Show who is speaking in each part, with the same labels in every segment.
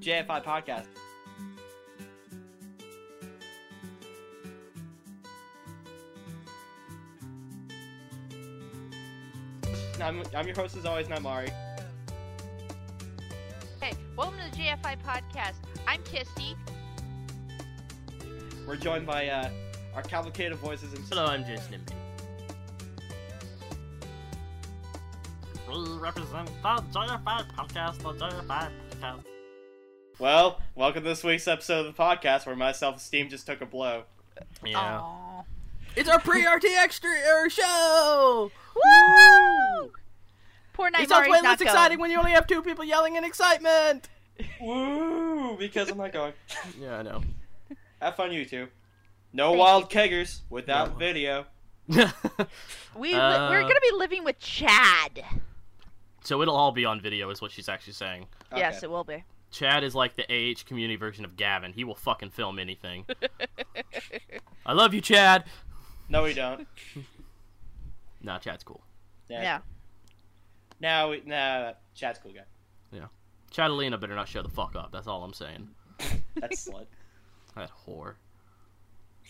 Speaker 1: JFI podcast. I'm, I'm your host as always, not Mari.
Speaker 2: Hey, welcome to the JFI podcast. I'm Kisty.
Speaker 1: We're joined by uh, our cavalcade of voices and
Speaker 3: Hello, I'm Jason Nimby. We represent the JFI podcast, the JFI podcast.
Speaker 1: Well, welcome to this week's episode of the podcast where my self-esteem just took a blow.
Speaker 3: Yeah.
Speaker 2: Aw.
Speaker 3: It's our pre-RTX er, show!
Speaker 2: Woo! Poor Night
Speaker 3: It sounds way less exciting
Speaker 2: going.
Speaker 3: when you only have two people yelling in excitement!
Speaker 1: Woo! Because I'm not going.
Speaker 3: Yeah, I know.
Speaker 1: Have fun, you two. No
Speaker 2: Thank
Speaker 1: wild keggers without
Speaker 3: No.
Speaker 1: video.
Speaker 2: we
Speaker 3: uh,
Speaker 2: we're gonna be living with Chad.
Speaker 3: so it'll all be on video, is what she's actually saying.
Speaker 2: Yes, it will be.
Speaker 3: Chad is like the AH community version of Gavin. He will fucking film anything. I love you, Chad!
Speaker 1: No, we don't.
Speaker 3: Nah, Chad's cool.
Speaker 2: Yeah.
Speaker 1: Now, we, nah, Chad's cool guy.
Speaker 3: Chadalina better not show the fuck up, that's all I'm saying.
Speaker 1: That's slut.
Speaker 3: That whore.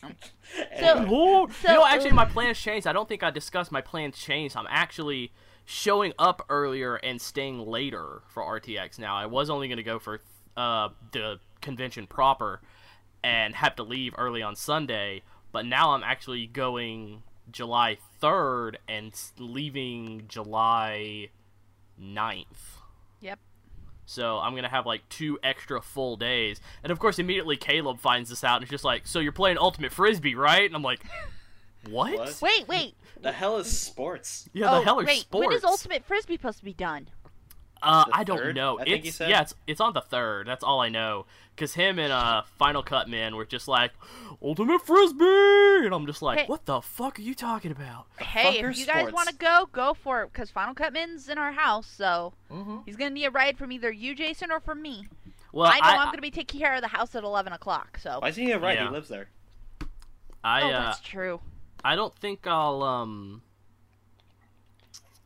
Speaker 1: Anyway.
Speaker 3: Whore!
Speaker 2: So-
Speaker 3: you know, actually, my plans changed. I don't think I discussed my plans changed. I'm actually showing up earlier and staying later for RTX now. I was only going to go for uh, the convention proper and have to leave early on Sunday, but now I'm actually going July 3rd and leaving July 9th.
Speaker 2: Yep.
Speaker 3: So I'm gonna have like two extra full days, and of course, immediately Caleb finds this out and is just like, "So you're playing Ultimate Frisbee, right?" And I'm like, "What?"
Speaker 1: What?
Speaker 2: Wait, wait.
Speaker 1: The hell is sports?
Speaker 3: Yeah,
Speaker 2: oh,
Speaker 3: the hell are
Speaker 2: wait.
Speaker 3: sports?
Speaker 2: When is Ultimate Frisbee supposed to be done?
Speaker 3: Uh, I don't
Speaker 1: third,
Speaker 3: know.
Speaker 1: I think
Speaker 3: it's
Speaker 1: he said?
Speaker 3: yeah, it's it's on the third. That's all I know. Cause him and uh Final Cut Man were just like Ultimate Frisbee, and I'm just like,
Speaker 2: Hey.
Speaker 3: what the fuck are you talking about?
Speaker 2: Hey, if you guys want to go, go for it. Because Final Cut Man's in our house, so
Speaker 3: Mm-hmm.
Speaker 2: he's gonna need a ride from either you, Jason, or from me.
Speaker 3: Well,
Speaker 2: I know
Speaker 3: I,
Speaker 2: I, am gonna be taking care of the house at 11 o'clock. So.
Speaker 1: Why is he right?
Speaker 3: Yeah.
Speaker 1: He lives there.
Speaker 3: I,
Speaker 2: oh,
Speaker 3: uh,
Speaker 2: that's true.
Speaker 3: I don't think I'll um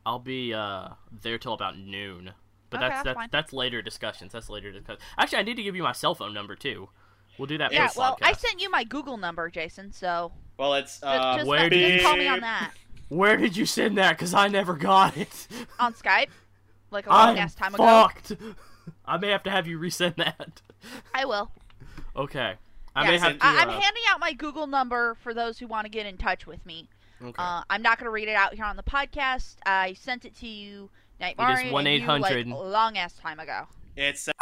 Speaker 3: I'll be uh there till about noon. But
Speaker 2: Okay,
Speaker 3: that's
Speaker 2: that's
Speaker 3: that's, that's later discussions. That's later discussions. Actually, I need to give you my cell phone number too. We'll do that
Speaker 2: Yeah,
Speaker 3: post
Speaker 2: well, I sent you my Google number, Jason. So
Speaker 1: Well, it's uh,
Speaker 2: just,
Speaker 3: where
Speaker 2: just
Speaker 3: did-
Speaker 2: call me on that
Speaker 3: Where did you send that? Cause I never got it.
Speaker 2: on Skype, like a long
Speaker 3: I'm
Speaker 2: ass time ago.
Speaker 3: fucked. I may have to have you resend that.
Speaker 2: I will.
Speaker 3: Okay. I
Speaker 2: Yeah,
Speaker 3: may have to.
Speaker 2: I- I'm
Speaker 3: uh,
Speaker 2: handing out my Google number for those who want to get in touch with me.
Speaker 3: okay.
Speaker 2: Uh, I'm not going to read it out here on the podcast. I sent it to you, Night
Speaker 3: It is
Speaker 2: Mari, and you, like
Speaker 3: 1-800.
Speaker 2: a long ass time ago.
Speaker 1: it's uh,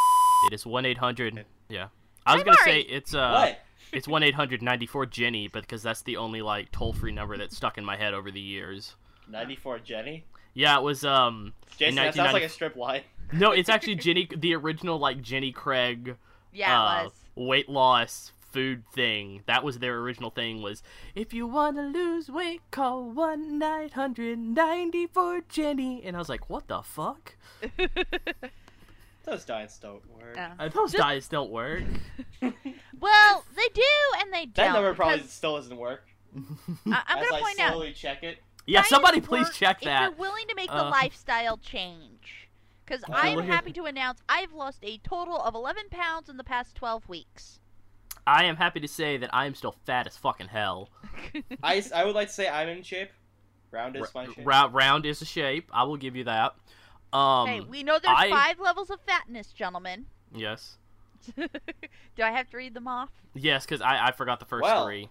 Speaker 3: it is one eight hundred. Yeah. I was gonna say it's uh.
Speaker 1: what?
Speaker 3: It's one eight hundred ninety four Jenny, but because that's the only like toll free number that's stuck in my head over the years.
Speaker 1: 94 Jenny.
Speaker 3: Yeah, it was um
Speaker 1: Jason, that sounds like a strip line.
Speaker 3: no, it's actually Jenny the original like Jenny Craig
Speaker 2: Yeah,
Speaker 3: uh,
Speaker 2: it was.
Speaker 3: weight loss food thing. That was their original thing was if you wanna lose weight, call one nine hundred ninety four Jenny and I was like, What the fuck?
Speaker 1: Those diets don't work.
Speaker 2: Yeah.
Speaker 3: Uh, those
Speaker 2: Just-
Speaker 3: diets don't work.
Speaker 2: Well, they do and they don't.
Speaker 1: that number probably
Speaker 2: because
Speaker 1: still doesn't work.
Speaker 2: I- I'm going to
Speaker 1: I
Speaker 2: point out.
Speaker 1: slowly check it.
Speaker 3: Yeah,
Speaker 2: diets
Speaker 3: somebody please
Speaker 2: work
Speaker 3: check
Speaker 2: If
Speaker 3: that.
Speaker 2: you're willing to make the
Speaker 3: Uh,
Speaker 2: lifestyle change. Because I'm happy to announce I've lost a total of 11 pounds in the past 12 weeks.
Speaker 3: I am happy to say that I am still fat as fucking hell.
Speaker 1: I, I would like to say I'm in shape. Round is my shape.
Speaker 3: Round, round is a shape. I will give you that. Um,
Speaker 2: hey, we know there's
Speaker 3: I-
Speaker 2: five levels of fatness, gentlemen.
Speaker 3: yes,
Speaker 2: Do I have to read them off?
Speaker 3: yes, because I, I forgot the first
Speaker 1: Well,
Speaker 3: three.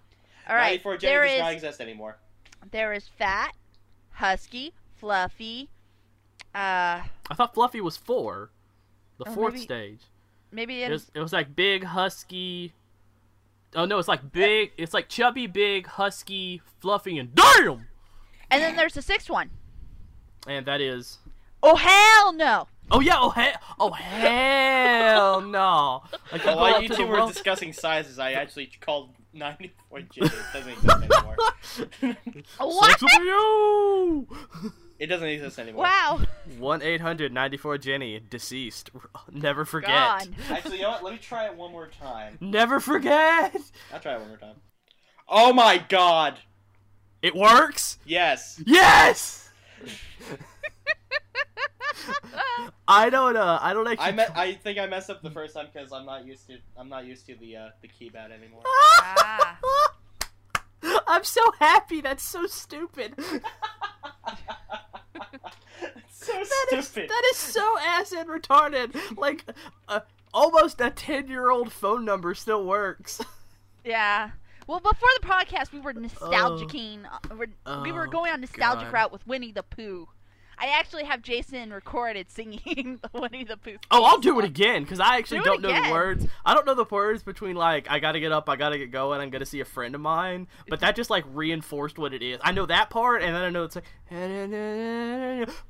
Speaker 2: All right.
Speaker 1: Ninety-four
Speaker 2: there
Speaker 1: does
Speaker 2: is,
Speaker 1: not exist anymore.
Speaker 2: There is fat, husky, fluffy. Uh,
Speaker 3: I thought Fluffy was four, the
Speaker 2: Oh,
Speaker 3: fourth
Speaker 2: maybe-
Speaker 3: stage.
Speaker 2: maybe
Speaker 3: It
Speaker 2: it's
Speaker 3: was, it was like big, husky. Oh no, it's like big. It's like chubby, big, husky, fluffy, and damn.
Speaker 2: and then there's the sixth one.
Speaker 3: And that is.
Speaker 2: Oh hell no!
Speaker 3: Oh yeah. Oh hell. Oh hell no. Like
Speaker 1: Well, while
Speaker 3: up
Speaker 1: you two were
Speaker 3: wall-
Speaker 1: discussing sizes, I actually called 94 Jenny. It doesn't exist anymore.
Speaker 2: What?
Speaker 3: Sucks for you.
Speaker 1: it doesn't exist anymore.
Speaker 2: Wow.
Speaker 3: One eight hundred ninety four Jenny deceased. Never forget.
Speaker 2: God.
Speaker 1: Actually, you know what? Let me try it one more time.
Speaker 3: Never forget.
Speaker 1: I'll try it one more time. Oh my god!
Speaker 3: It works.
Speaker 1: Yes!
Speaker 3: Yes. I don't. Uh, I don't actually.
Speaker 1: I me- I think I messed up the first time because I'm not used to I'm not used to the uh, the keypad anymore.
Speaker 2: Ah.
Speaker 3: I'm so happy. That's so stupid.
Speaker 1: It's so
Speaker 3: That is,
Speaker 1: stupid.
Speaker 3: that is so ass and retarded. Like, uh, almost a ten-year-old phone number still works.
Speaker 2: Yeah. Well, before the podcast, we were nostalgicing. uh, we're- were
Speaker 3: Oh,
Speaker 2: going on nostalgic
Speaker 3: God.
Speaker 2: route with Winnie the Pooh. I actually have Jason recorded singing the Winnie the Pooh.
Speaker 3: Oh, I'll do it again because I actually
Speaker 2: do
Speaker 3: don't know the words. I don't know the words between like I gotta get up, I gotta get going, I'm gonna see a friend of mine. But that just like reinforced what it is. I know that part, and then I know it's like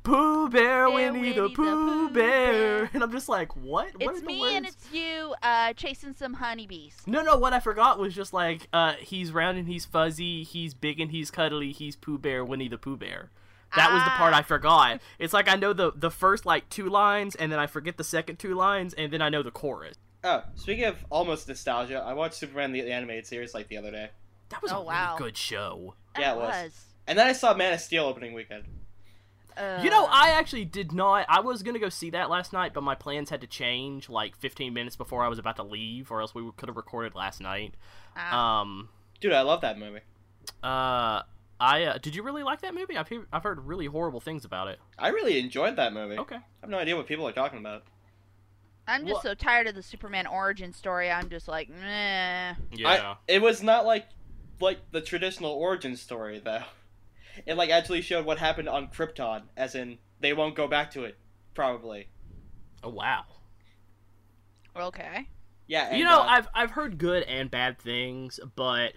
Speaker 3: Pooh Bear, Winnie, the Pooh Bear, and I'm just like, what? what
Speaker 2: It's
Speaker 3: the
Speaker 2: me
Speaker 3: words?
Speaker 2: and it's you uh, chasing some honeybees.
Speaker 3: No, no, what I forgot was just like, uh, he's round and he's fuzzy, he's big and he's cuddly, he's Pooh Bear, Winnie the Pooh Bear. That was the part
Speaker 2: Ah.
Speaker 3: I forgot. It's like I know the the first like two lines, and then I forget the second two lines, and then I know the chorus.
Speaker 1: Oh, speaking of almost nostalgia, I watched Superman the animated series like the other day,
Speaker 3: That was
Speaker 2: Oh,
Speaker 3: a
Speaker 2: wow.
Speaker 3: really good show.
Speaker 1: Yeah,
Speaker 2: That
Speaker 1: it was. and then I saw Man of Steel opening weekend.
Speaker 2: Uh,
Speaker 3: You know, I actually did not. I was gonna go see that last night, but my plans had to change like 15 minutes before I was about to leave, or else we could have recorded last night.
Speaker 2: Ah.
Speaker 3: Um,
Speaker 1: Dude, I love that movie.
Speaker 3: uh, I uh, did you really like that movie? I've heard, I've heard really horrible things about it.
Speaker 1: I really enjoyed that movie.
Speaker 3: Okay.
Speaker 1: I have no idea what people are talking about.
Speaker 2: I'm just
Speaker 3: What-
Speaker 2: so tired of the Superman origin story. I'm just like, meh.
Speaker 3: Yeah.
Speaker 1: I, it was not like like the traditional origin story though. It like actually showed what happened on Krypton, as in they won't go back to it, probably.
Speaker 3: oh wow.
Speaker 2: Okay.
Speaker 1: Yeah, and,
Speaker 3: you know,
Speaker 1: uh,
Speaker 3: I've I've heard good and bad things, but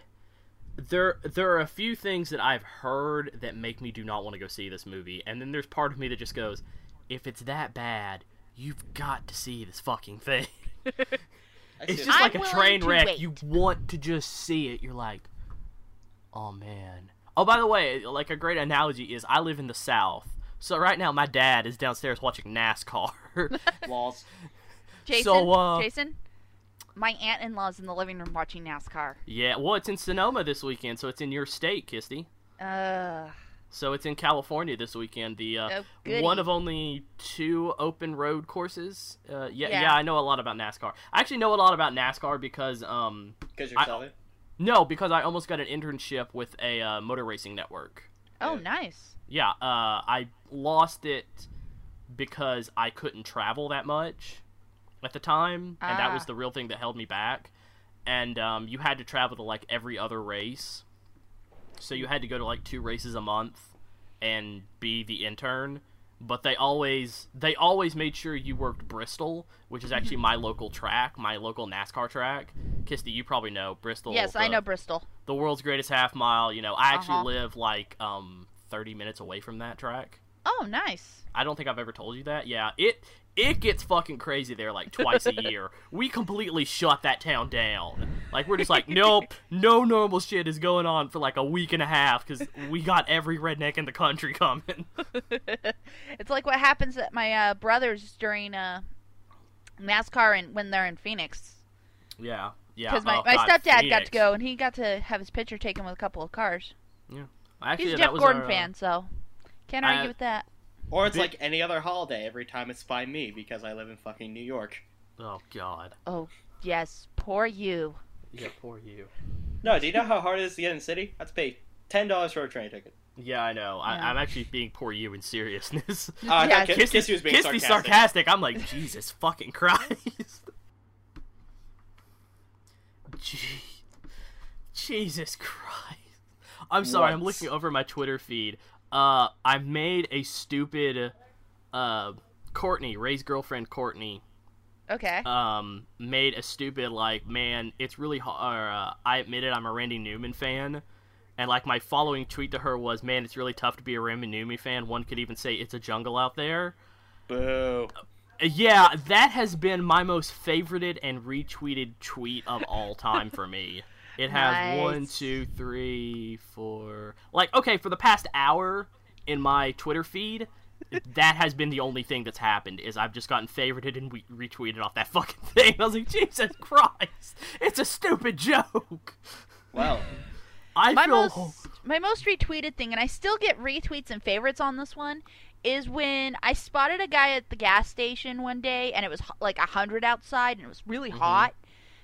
Speaker 3: there there are a few things that I've heard that make me do not want to go see this movie, and then there's part of me that just goes, if it's that bad, you've got to see this fucking thing. It's just like
Speaker 2: I'm
Speaker 3: a train wreck.
Speaker 2: wait.
Speaker 3: You want to just see it. You're like, oh man. Oh, by the way, like a great analogy is I live in the South. So right now my dad is downstairs watching NASCAR.
Speaker 1: Walls.
Speaker 2: Jason.
Speaker 3: So, uh,
Speaker 2: Jason. My aunt-in-law's in the living room watching NASCAR.
Speaker 3: yeah, well, it's in Sonoma this weekend, so it's in your state, Kisty.
Speaker 2: Uh.
Speaker 3: So it's in California this weekend. The uh,
Speaker 2: Oh, goody.
Speaker 3: one of only two open road courses. Uh, yeah, yeah,
Speaker 2: Yeah.
Speaker 3: I know a lot about NASCAR. I actually know a lot about NASCAR because um,
Speaker 1: Because you're
Speaker 3: I-
Speaker 1: selling.
Speaker 3: no, because I almost got an internship with a uh, motor racing network.
Speaker 2: Oh,
Speaker 1: Yeah.
Speaker 2: nice.
Speaker 3: Yeah, uh, I lost it because I couldn't travel that much at the time, and that was
Speaker 2: Ah.
Speaker 3: the real thing that held me back. And um, you had to travel to like every other race, so you had to go to like two races a month and be the intern. But they always they always made sure you worked Bristol, which is actually my local track, my local NASCAR track. Kisty, you probably know Bristol.
Speaker 2: yes, I know Bristol.
Speaker 3: the world's greatest half mile. You know, I actually
Speaker 2: Uh-huh.
Speaker 3: live like um 30 minutes away from that track.
Speaker 2: Oh, nice.
Speaker 3: I don't think I've ever told you that. Yeah, it it gets fucking crazy there like twice a year. We completely shut that town down. Like we're just like, nope, no normal shit is going on for like a week and a half because we got every redneck in the country coming.
Speaker 2: it's like what happens at my uh, brother's during uh, NASCAR and when they're in Phoenix.
Speaker 3: yeah, yeah.
Speaker 2: Because my,
Speaker 3: oh,
Speaker 2: my
Speaker 3: God,
Speaker 2: stepdad got to go and he got to have his picture taken with a couple of cars.
Speaker 3: Actually,
Speaker 2: He's a
Speaker 3: that
Speaker 2: Jeff Gordon
Speaker 3: our, uh,
Speaker 2: fan, so can't
Speaker 3: I-
Speaker 2: argue with that.
Speaker 1: Or it's
Speaker 3: Big-
Speaker 1: like any other holiday. Every time it's by me because I live in fucking New York.
Speaker 3: Oh God.
Speaker 2: Oh, yes, poor you.
Speaker 3: Yeah, poor you.
Speaker 1: No, do you know how hard it is to get in the city? I have to pay ten dollars for a train ticket.
Speaker 3: Yeah, I know. I,
Speaker 2: Yeah.
Speaker 3: I'm actually being poor you in seriousness.
Speaker 1: Oh, I
Speaker 2: Yeah,
Speaker 1: thought Kiss,
Speaker 3: Kiss,
Speaker 1: Kiss was being
Speaker 3: Kiss
Speaker 1: sarcastic.
Speaker 3: sarcastic. I'm like, Jesus fucking Christ. Gee, Jesus Christ. I'm sorry, I'm looking over my Twitter feed. Uh, I made a stupid, uh, Courtney, Ray's girlfriend Courtney,
Speaker 2: Okay.
Speaker 3: um, made a stupid, like, man, it's really hard. Uh, I admitted I'm a Randy Newman fan. And, like, my following tweet to her was, man, it's really tough to be a Randy Newman fan. One could even say it's a jungle out there.
Speaker 1: Boo.
Speaker 3: Yeah, that has been my most favorited and retweeted tweet of all time for me. It has
Speaker 2: Nice.
Speaker 3: one, two, three, four. Like, okay, for the past hour in my Twitter feed, that has been the only thing that's happened. Is I've just gotten favorited and we- retweeted off that fucking thing. I was like, Jesus Christ, it's a stupid joke.
Speaker 1: Well,
Speaker 3: I
Speaker 2: my
Speaker 3: feel.
Speaker 2: most my most retweeted thing, and I still get retweets and favorites on this one, is when I spotted a guy at the gas station one day, and it was h- like a hundred outside, and it was really
Speaker 3: Mhm.
Speaker 2: hot.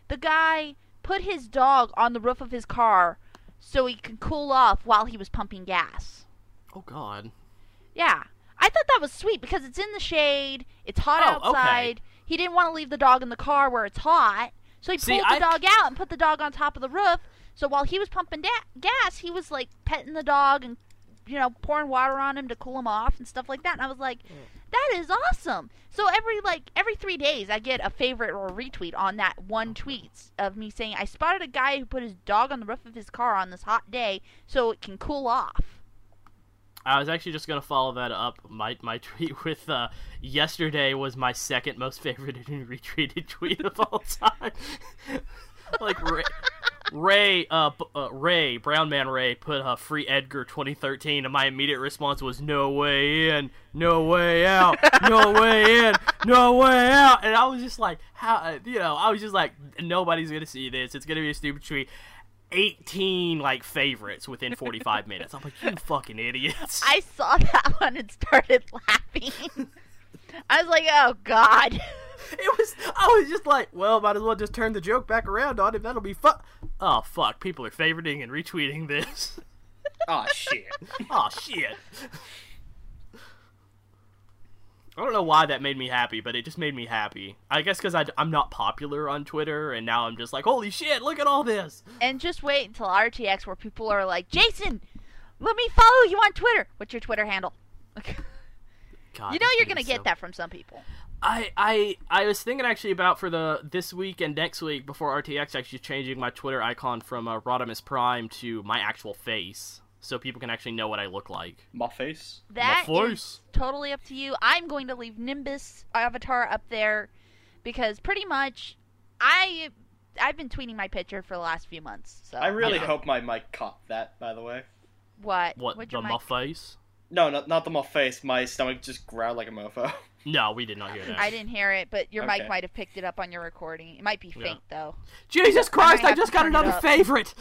Speaker 2: The guy put his dog on the roof of his car so he could cool off while he was pumping gas.
Speaker 3: Oh God.
Speaker 2: Yeah. I thought that was sweet because it's in the shade, it's hot
Speaker 3: Oh, okay.
Speaker 2: outside. He didn't want to leave the dog in the car where it's hot, so he
Speaker 3: See,
Speaker 2: pulled the
Speaker 3: I-
Speaker 2: dog out and put the dog on top of the roof. So while he was pumping da- gas, he was like petting the dog and you know pouring water on him to cool him off and stuff like that. And I was like, mm. That is awesome. So every like every 3 days I get a favorite or a retweet on that one tweet of me saying I spotted a guy who put his dog on the roof of his car on this hot day so it can cool off.
Speaker 3: I was actually just gonna follow that up. My my tweet with uh, yesterday was my second most favorited and retweeted tweet of all time. like Ray, Ray, uh, uh, Ray, Brown Man Ray put uh, free Edgar 2013, and my immediate response was no way in, no way out, no way in, no way out, and I was just like, how, uh, you know, I was just like, nobody's gonna see this. It's gonna be a stupid tweet. 18 like favorites within 45 minutes. I'm like, you fucking idiots.
Speaker 2: I saw that one and started laughing. I was like, oh god.
Speaker 3: It was. I was just like, well, might as well just turn the joke back around on him. That'll be fun. Oh fuck! People are favoriting and retweeting this.
Speaker 1: Oh shit.
Speaker 3: oh shit! I don't know why that made me happy, but it just made me happy. I guess because I'm not popular on Twitter, and now I'm just like, holy shit! Look at all this.
Speaker 2: And just wait until RTX where people are like, Jason, let me follow you on Twitter. What's your Twitter handle?
Speaker 3: God,
Speaker 2: you know you're gonna
Speaker 3: is
Speaker 2: get that from some people.
Speaker 3: I, I I was thinking actually about for the this week and next week before RTX actually changing my Twitter icon from uh, Rodimus Prime to my actual face, so people can actually know what I look like.
Speaker 1: My face.
Speaker 2: That
Speaker 3: my
Speaker 2: is
Speaker 3: face.
Speaker 2: totally up to you. I'm going to leave Nimbus avatar up there because pretty much I I've been tweeting my picture for the last few months. So
Speaker 1: I really
Speaker 3: Yeah.
Speaker 1: hope my mic caught that. By the way.
Speaker 2: what?
Speaker 3: What
Speaker 2: What'd
Speaker 3: the
Speaker 2: your
Speaker 3: my face?
Speaker 1: No, not not the my face. My stomach just growled like a mofo.
Speaker 3: No, we did not hear that.
Speaker 2: I didn't hear it, but your
Speaker 1: Okay.
Speaker 2: might might have picked it up on your recording. It might be
Speaker 3: Yeah.
Speaker 2: faint though.
Speaker 3: Jesus Christ!
Speaker 2: might
Speaker 3: I just got another favorite.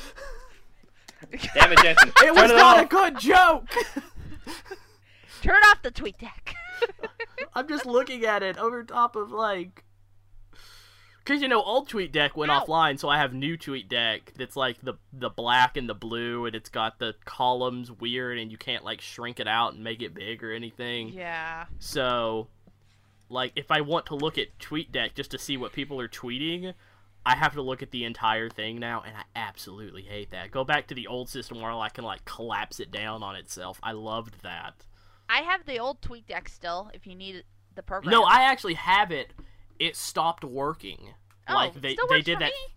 Speaker 1: Damn it, Jason.
Speaker 3: It was
Speaker 1: Turn
Speaker 3: not a good joke.
Speaker 2: Turn off the tweet deck.
Speaker 3: I'm just looking at it over top of like. Cause you know, old tweet deck went
Speaker 2: Ow.
Speaker 3: offline, so I have new tweet deck that's like the the black and the blue, and it's got the columns weird, and you can't like shrink it out and make it big or anything.
Speaker 2: yeah.
Speaker 3: So, like, if I want to look at TweetDeck just to see what people are tweeting, I have to look at the entire thing now, and I absolutely hate that. Go back to the old system where I can like collapse it down on itself. I loved that.
Speaker 2: I have the old tweet deck still. If you need the program.
Speaker 3: No, I actually have it. It stopped working.
Speaker 2: Oh,
Speaker 3: like they
Speaker 2: still
Speaker 3: they did
Speaker 2: for
Speaker 3: that.
Speaker 2: me?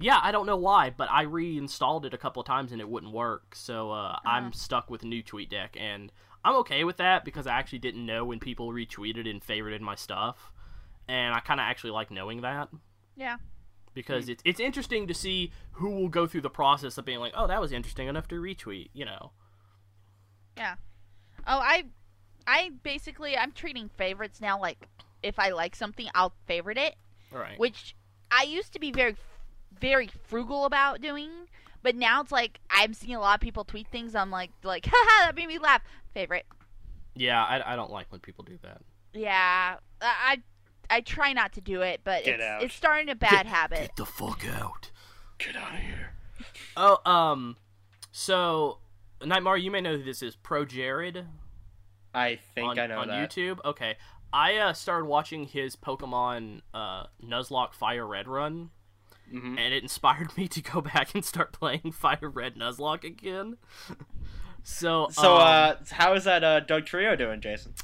Speaker 3: Yeah, I don't know why, but I reinstalled it a couple of times and it wouldn't work. So uh,
Speaker 2: Uh-huh.
Speaker 3: I'm stuck with new TweetDeck, and I'm okay with that because I actually didn't know when people retweeted and favorited my stuff, and I kind of actually like knowing that
Speaker 2: Yeah.
Speaker 3: because hmm. it's it's interesting to see who will go through the process of being like, oh, that was interesting enough to retweet, you know.
Speaker 2: Yeah. Oh, I, I basically I'm treating favorites now like if I like something, I'll favorite it,
Speaker 3: Right.
Speaker 2: which I used to be very, very frugal about doing. But now it's like I'm seeing a lot of people tweet things. I'm like, like, haha, that made me laugh. Favorite.
Speaker 3: Yeah, I, I don't like when people do that.
Speaker 2: Yeah, I, I, I try not to do it, but
Speaker 1: Get
Speaker 2: it's
Speaker 1: out.
Speaker 2: it's starting a bad habit.
Speaker 3: Get the fuck out.
Speaker 1: Get out of here.
Speaker 3: Oh, um, so Nightmari, you may know who this is. Pro Jared
Speaker 1: I think
Speaker 3: on,
Speaker 1: I know
Speaker 3: on
Speaker 1: that.
Speaker 3: YouTube. Okay, I uh, started watching his Pokemon uh, Nuzlocke Fire Red run,
Speaker 1: Mhm.
Speaker 3: and it inspired me to go back and start playing Fire Red Nuzlocke again. so,
Speaker 1: So,
Speaker 3: um,
Speaker 1: uh, how is that uh, Dugtrio doing, Jason?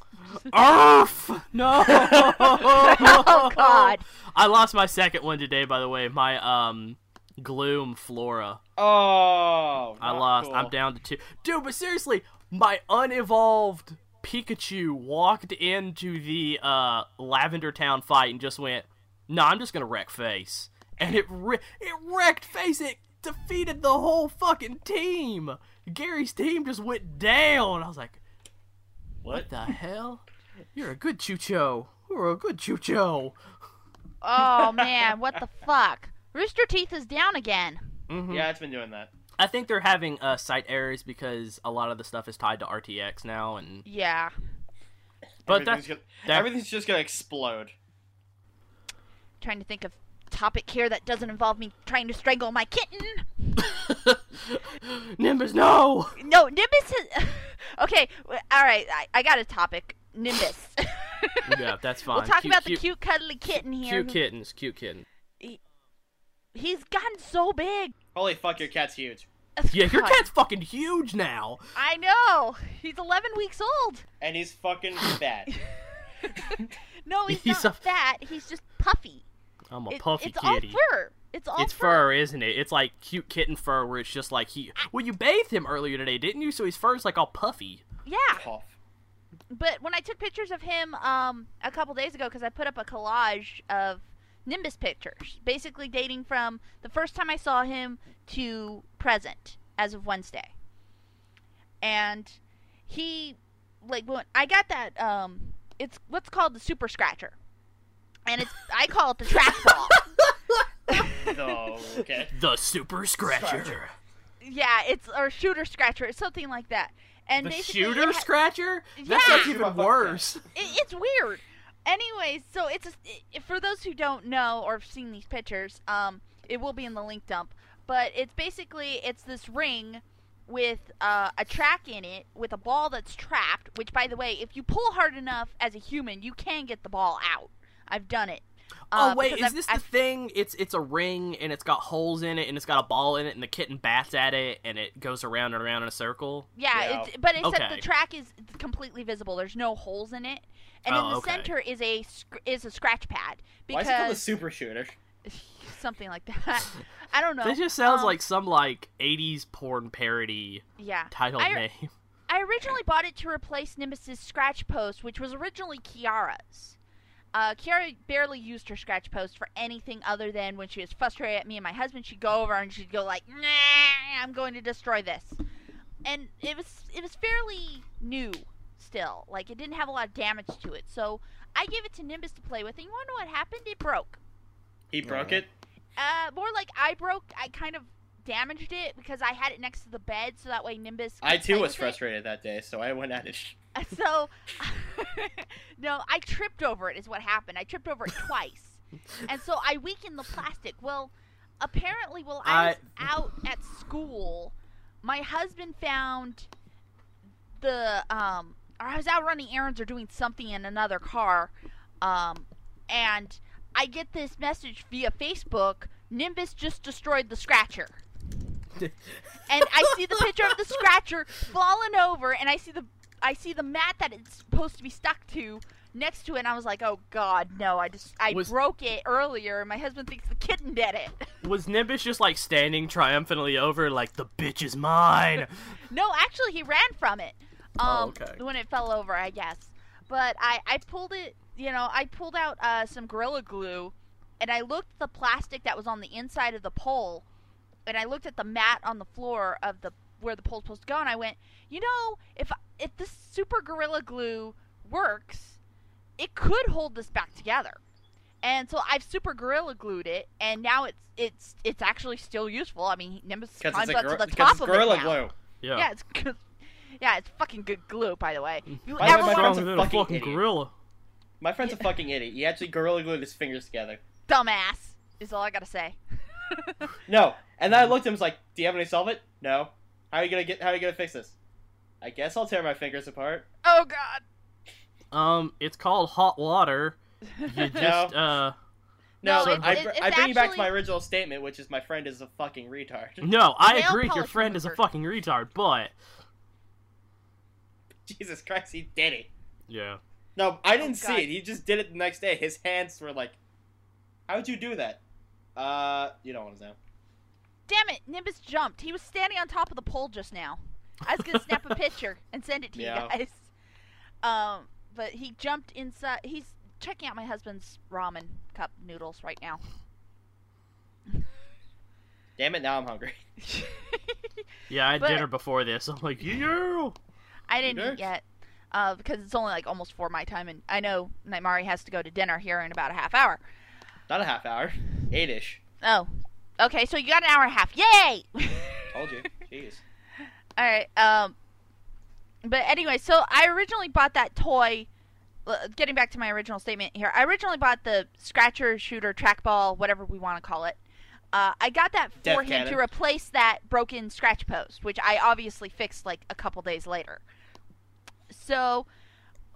Speaker 3: Arf! No!
Speaker 2: oh God.
Speaker 3: I lost my second one today, by the way. My um, Gloom Flora.
Speaker 1: Oh,
Speaker 3: I lost.
Speaker 1: cool.
Speaker 3: I'm down to two. Dude, but seriously, my unevolved Pikachu walked into the uh, Lavender Town fight and just went, "No, I'm just gonna wreck face," and it re- it wrecked face. It defeated the whole fucking team. Gary's team just went down. I was like, "What the hell? You're a good Chucho. You're a good Chucho."
Speaker 2: Oh man, what the fuck? Rooster Teeth is down again.
Speaker 3: Mhm.
Speaker 1: Yeah, it's been doing that.
Speaker 3: I think they're having uh, site errors because a lot of the stuff is tied to RTX now, and
Speaker 2: Yeah.
Speaker 3: But
Speaker 1: everything's,
Speaker 3: that's
Speaker 1: gonna,
Speaker 3: that-
Speaker 1: everything's just gonna explode.
Speaker 2: trying to think of topic here that doesn't involve me trying to strangle my kitten.
Speaker 3: Nimbus, no.
Speaker 2: No, Nimbus is. okay, all right. I, I got a topic. Nimbus.
Speaker 3: Yeah, that's fine.
Speaker 2: We'll talk
Speaker 3: Cute-
Speaker 2: about
Speaker 3: cute-
Speaker 2: the cute, cuddly kitten here.
Speaker 3: Cute kittens, cute kitten.
Speaker 2: He's gotten so big.
Speaker 1: Holy fuck, your cat's huge.
Speaker 3: Yeah, your cat's fucking huge now.
Speaker 2: I know. He's 11 weeks old.
Speaker 1: And he's fucking fat.
Speaker 2: no, he's,
Speaker 3: He's
Speaker 2: not
Speaker 3: a-
Speaker 2: fat. He's just puffy.
Speaker 3: I'm a
Speaker 2: It-
Speaker 3: puffy
Speaker 2: it's
Speaker 3: kitty.
Speaker 2: all fur. It's all
Speaker 3: It's fur, isn't it? It's like cute kitten fur, where it's just like he. Well, you bathed him earlier today, didn't you? So his fur's like all puffy.
Speaker 2: Yeah,
Speaker 1: Puff.
Speaker 2: but when I took pictures of him um a couple days ago, because I put up a collage of Nimbus pictures, basically dating from the first time I saw him to present, as of Wednesday. And he, like, when I got that, um, it's what's called the Super Scratcher, and it's I call it the trackball.
Speaker 1: No, okay.
Speaker 3: The super scratcher.
Speaker 1: Scratcher.
Speaker 2: yeah, it's or shooter scratcher, it's something like that. And
Speaker 3: The shooter
Speaker 2: ha-
Speaker 3: scratcher? That
Speaker 2: Yeah.
Speaker 3: sounds even worse.
Speaker 2: it, it's weird. Anyways, so it's a, it, for those who don't know or have seen these pictures, um, it will be in the link dump. But it's basically it's this ring with uh, a track in it with a ball that's trapped. Which, by the way, if you pull hard enough as a human, you can get the ball out. I've done it. Uh,
Speaker 3: Oh wait, is
Speaker 2: I've-
Speaker 3: this the
Speaker 2: I've-
Speaker 3: thing? It's it's a ring and it's got holes in it and it's got a ball in it and the kitten bats at it and it goes around and around in a circle.
Speaker 2: Yeah,
Speaker 1: Yeah.
Speaker 2: It's, but except
Speaker 3: Okay.
Speaker 2: the track is completely visible. There's no holes in it, and in
Speaker 3: Oh,
Speaker 2: the
Speaker 3: okay.
Speaker 2: center is a is a scratch pad
Speaker 1: Why is it called a super shooter?
Speaker 2: something like that. I don't know.
Speaker 3: This just sounds
Speaker 2: Um,
Speaker 3: like some like '80s porn parody
Speaker 2: yeah.
Speaker 3: title
Speaker 2: I,
Speaker 3: name.
Speaker 2: I originally bought it to replace Nimbus's scratch post, which was originally Kiara's. Uh, Kiara barely used her scratch post for anything other than when she was frustrated at me and my husband. She'd go over and she'd go like, "Nah, I'm going to destroy this," and it was it was fairly new still. Like it didn't have a lot of damage to it, so I gave it to Nimbus to play with. And you want to know what happened? It broke.
Speaker 1: He broke it.
Speaker 2: Uh, more like I broke. I kind of damaged it because I had it next to the bed, so that way Nimbus.
Speaker 1: I too
Speaker 2: play
Speaker 1: was
Speaker 2: with it.
Speaker 1: frustrated that day, so I went at it.
Speaker 2: So, no, I tripped over it. Is what happened. I tripped over it twice, and so I weakened the plastic. Well, apparently, while I was out at school, my husband found the um, or I was out running errands or doing something in another car, um, and I get this message via Facebook. Nimbus just destroyed the scratcher. and I see the picture of the scratcher falling over, and I see the I see the mat that it's supposed to be stuck to next to it, and I was like, "Oh God, no! I just I
Speaker 3: Was-
Speaker 2: broke it earlier, and my husband thinks the kitten did it."
Speaker 3: Was Nimbus just like standing triumphantly over like the bitch is mine?
Speaker 2: no, actually, he ran from it. Um,
Speaker 3: Oh, okay.
Speaker 2: when it fell over, I guess. But I I pulled it. You know, I pulled out uh, some gorilla glue, and I looked at the plastic that was on the inside of the pole, and I looked at the mat on the floor of the where the pole's supposed to go, and I went, you know, if if this super gorilla glue works, it could hold this back together. And so I've super gorilla glued it, and now it's it's it's actually still useful. I mean, Nimbus
Speaker 1: Because
Speaker 2: climbs
Speaker 1: it's, a
Speaker 2: up
Speaker 1: gor-
Speaker 2: to the
Speaker 1: 'cause
Speaker 2: top
Speaker 1: it's
Speaker 2: of
Speaker 1: gorilla
Speaker 2: it now.
Speaker 1: glue.
Speaker 3: Yeah.
Speaker 2: Yeah, it's good. Yeah, it's fucking good glue, by the way. You
Speaker 1: By the
Speaker 2: ever
Speaker 1: way, my friend's a
Speaker 3: Stronger a
Speaker 1: fucking
Speaker 3: fucking
Speaker 1: idiot.
Speaker 3: gorilla.
Speaker 1: My friend's a fucking idiot. He actually gorilla glued his fingers together.
Speaker 2: dumbass, is all I gotta say.
Speaker 1: No, and then I looked at him. Was like, "Do you have any solvent? No. How are you gonna get? How are you gonna fix this? I guess I'll tear my fingers apart.
Speaker 2: oh God.
Speaker 3: Um, it's called hot water. You just uh
Speaker 1: No,
Speaker 2: No,
Speaker 3: it-
Speaker 1: I,
Speaker 2: it-
Speaker 1: br-
Speaker 2: it's
Speaker 1: I bring you back to my original statement, which is my friend is a fucking retard.
Speaker 3: no, I
Speaker 2: Nail
Speaker 3: agree. Your friend is a fucking retard, but
Speaker 1: Jesus Christ, he did it.
Speaker 3: yeah.
Speaker 1: No, I didn't
Speaker 2: Oh,
Speaker 1: see it. He just did it the next day. His hands were like, "How'd you do that?" Uh, you don't want to know.
Speaker 2: Damn it, Nimbus jumped. He was standing on top of the pole just now. I was gonna snap a picture and send it to
Speaker 1: Yeah.
Speaker 2: you guys. Um, but he jumped inside. He's checking out my husband's ramen cup noodles right now.
Speaker 1: Damn it! Now I'm hungry.
Speaker 3: Yeah, I had
Speaker 2: But-
Speaker 3: dinner before this. I'm like, yeah.
Speaker 2: I didn't
Speaker 1: Next.
Speaker 2: eat yet. Uh, because it's only like almost four my time, and I know Nightmari has to go to dinner here in about a half hour.
Speaker 1: Not a half hour. Eight-ish.
Speaker 2: Oh, okay. So you got an hour and a half. Yay!
Speaker 1: Told you. Jeez.
Speaker 2: All right. Um, but anyway, so I originally bought that toy getting back to my original statement here, I originally bought the scratcher, shooter, trackball, whatever we want to call it. Uh, I got that
Speaker 1: Death
Speaker 2: for him
Speaker 1: cannon.
Speaker 2: to replace that broken scratch post, which I obviously fixed like a couple days later. So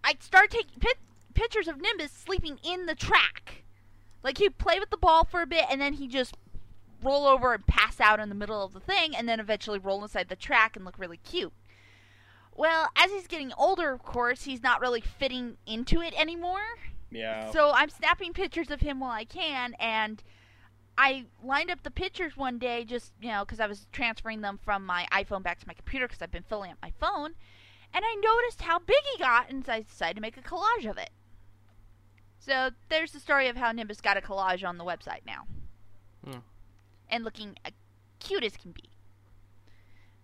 Speaker 2: I started taking pit- pictures of Nimbus sleeping in the track. Like he'd play with the ball for a bit, and then he just roll over and pass out in the middle of the thing, and then eventually roll inside the track and look really cute. Well, as he's getting older, of course, he's not really fitting into it anymore.
Speaker 1: Yeah.
Speaker 2: So I'm snapping pictures of him while I can, and I lined up the pictures one day just, you know, because I was transferring them from my iPhone back to my computer because I've been filling up my phone, and I noticed how big he got, and so I decided to make a collage of it. So there's the story of how Nimbus got a collage on the website now.
Speaker 3: Hmm.
Speaker 2: And looking uh, cute as can be.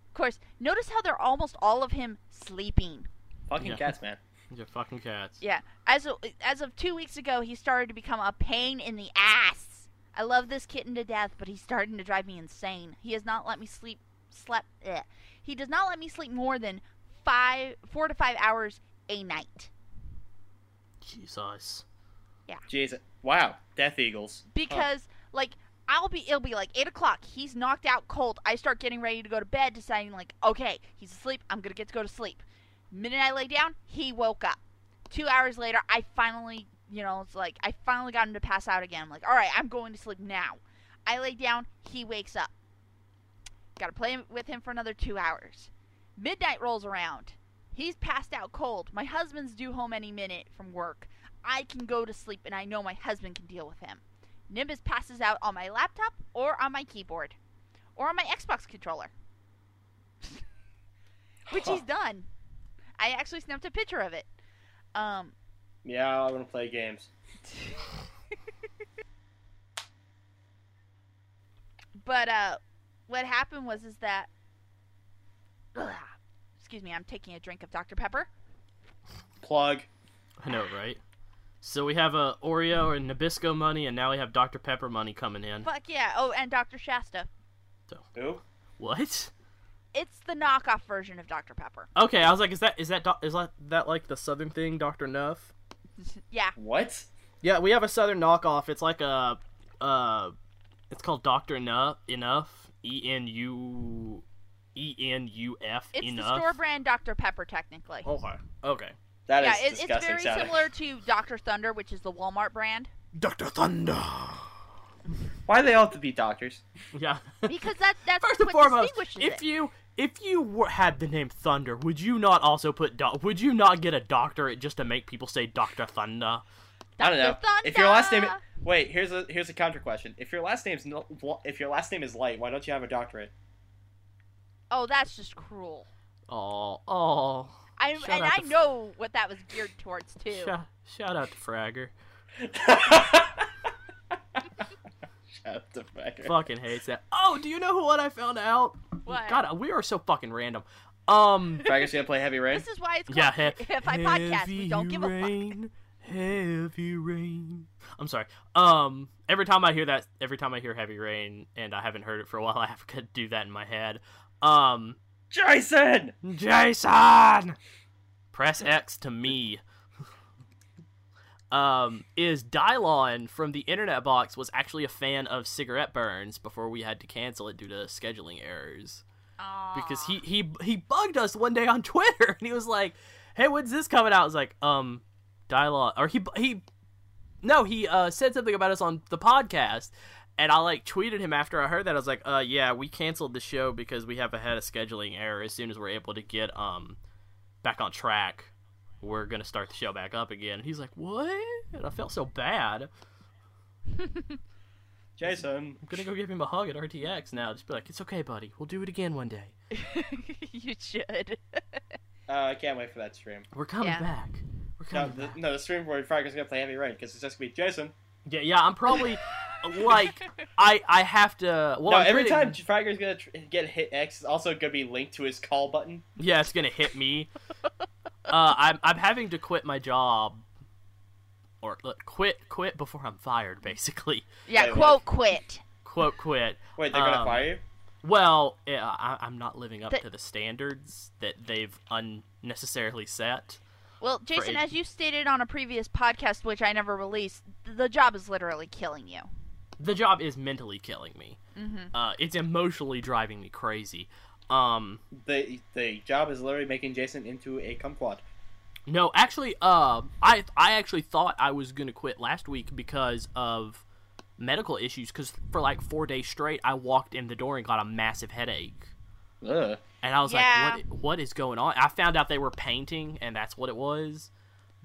Speaker 2: Of course, notice how they're almost all of him sleeping.
Speaker 1: Fucking
Speaker 3: Yeah.
Speaker 1: cats, man.
Speaker 3: You're fucking cats.
Speaker 2: Yeah, as of, as of two weeks ago, he started to become a pain in the ass. I love this kitten to death, but he's starting to drive me insane. He has not let me sleep. Slept. He does not let me sleep more than five, four to five hours a night
Speaker 3: Jesus. Yeah.
Speaker 1: Jesus. Wow. Death Eagles.
Speaker 2: because, like, I'll be. It'll be like eight o'clock. He's knocked out cold. I start getting ready to go to bed, deciding like, okay, he's asleep. I'm gonna get to go to sleep. Minute I lay down, he woke up. Two hours later, I finally, you know, it's like I finally got him to pass out again. I'm like, all right, I'm going to sleep now. I lay down, he wakes up. Got to play with him for another two hours. Midnight rolls around. He's passed out cold. My husband's due home any minute from work. I can go to sleep, and I know my husband can deal with him. Nimbus passes out on my laptop or on my keyboard or on my Xbox controller. Which he's done. I actually snapped a picture of it. Um,
Speaker 1: Yeah, I want to play games.
Speaker 2: but uh, what happened was is that. Ugh, excuse me, I'm taking a drink of Dr. Pepper.
Speaker 1: Plug.
Speaker 3: I know, right? So we have a Oreo and Nabisco money, and now we have Dr Pepper money coming in.
Speaker 2: Fuck yeah. Oh, and Dr. Shasta.
Speaker 1: So.
Speaker 2: Who?
Speaker 3: What?
Speaker 2: It's the knockoff version of Dr. Pepper.
Speaker 3: Okay, I was like, is that is that doc- is that, that like the Southern thing, Doctor Nuff?
Speaker 2: Yeah.
Speaker 1: What?
Speaker 3: Yeah, we have a Southern knockoff. It's like a uh, it's called Doctor Nuff Enough. E N U E N U F.
Speaker 2: It's
Speaker 3: Enough.
Speaker 2: the store brand Dr. Pepper, technically.
Speaker 3: Okay. Okay.
Speaker 1: That is
Speaker 2: yeah, it, it's very
Speaker 1: sounding.
Speaker 2: similar to Dr. Thunder, which is the Walmart brand.
Speaker 3: Doctor Thunder.
Speaker 1: Why do they all have to be doctors?
Speaker 3: Yeah.
Speaker 2: Because that that's
Speaker 3: First and foremost,
Speaker 2: distinguishes
Speaker 3: if
Speaker 2: it.
Speaker 3: you if you were, had the name Thunder, would you not also put do- would you not get a doctorate just to make people say Doctor Thunder? Dr.
Speaker 1: I don't know.
Speaker 2: Dr.
Speaker 1: If your last name, wait, here's a here's a counter question. If your last name's no, if your last name is Light, why don't you have a doctorate?
Speaker 2: Oh, that's just cruel.
Speaker 3: Oh, oh.
Speaker 2: I
Speaker 3: Shout
Speaker 2: and I
Speaker 3: to-
Speaker 2: know what that was geared towards too.
Speaker 3: Shout, shout out to Fragger.
Speaker 1: Shout out to Becker.
Speaker 3: Fucking hates that. Oh, do you know what I found out?
Speaker 2: What?
Speaker 3: God, we are so fucking random. Um,
Speaker 1: Fragger's gonna play Heavy Rain.
Speaker 2: This is why it's called
Speaker 3: yeah, he-
Speaker 2: if I podcast, we don't give a fuck.
Speaker 3: rain, Heavy rain. I'm sorry. Um, every time I hear that, every time I hear heavy rain, and I haven't heard it for a while, I have to do that in my head. Um,
Speaker 1: Jason.
Speaker 3: Jason, press X to me. um, is Dylon from the Internet Box was actually a fan of cigarette burns before we had to cancel it due to scheduling errors because he he he bugged us one day on Twitter and he was like, "Hey, when's this coming out?" I was like, "Um, dialogue." Or he he no, he uh said something about us on the podcast. And I like tweeted him after I heard that. I was like, "Uh, yeah, we canceled the show because we have a had a scheduling error. As soon as we're able to get um back on track, we're gonna start the show back up again." And he's like, "What?" And I felt so bad.
Speaker 1: Jason.
Speaker 3: I'm gonna go give him a hug at RTX now. Just be like, "It's okay, buddy. We'll do it again one day.
Speaker 2: you should.
Speaker 1: Uh, I can't wait for that stream.
Speaker 3: We're coming
Speaker 2: Yeah.
Speaker 3: back. We're
Speaker 1: No, the,
Speaker 3: back."
Speaker 1: no, the stream where Fragger's gonna play Heavy Rain because it's just gonna be Jason.
Speaker 3: Yeah, yeah, I'm probably like I I have to. Well,
Speaker 1: no, every
Speaker 3: creating-
Speaker 1: time Fragger's gonna tr- get hit X, it's also gonna be linked to his call button.
Speaker 3: Yeah, it's gonna hit me. uh, I'm I'm having to quit my job, or look, quit quit before I'm fired, basically.
Speaker 2: yeah,
Speaker 1: Wait,
Speaker 2: quote quit.
Speaker 3: Quote quit.
Speaker 1: Wait, they're gonna
Speaker 3: Um,
Speaker 1: fire you?
Speaker 3: Well, yeah, I, I'm not living up
Speaker 2: The-
Speaker 3: to the standards that they've unnecessarily set.
Speaker 2: Well, Jason, as you stated on a previous podcast, which I never released, the job is literally killing you.
Speaker 3: The job is mentally killing me.
Speaker 2: Mm-hmm.
Speaker 3: Uh, it's emotionally driving me crazy. Um,
Speaker 1: The the job is literally making Jason into a kumquat.
Speaker 3: no, actually, uh, I I actually thought I was gonna quit last week because of medical issues. Because for like four days straight, I walked in the door and got a massive headache.
Speaker 1: Ugh.
Speaker 3: And I was
Speaker 2: Yeah.
Speaker 3: like, what, what is going on? I found out they were painting, and that's what it was.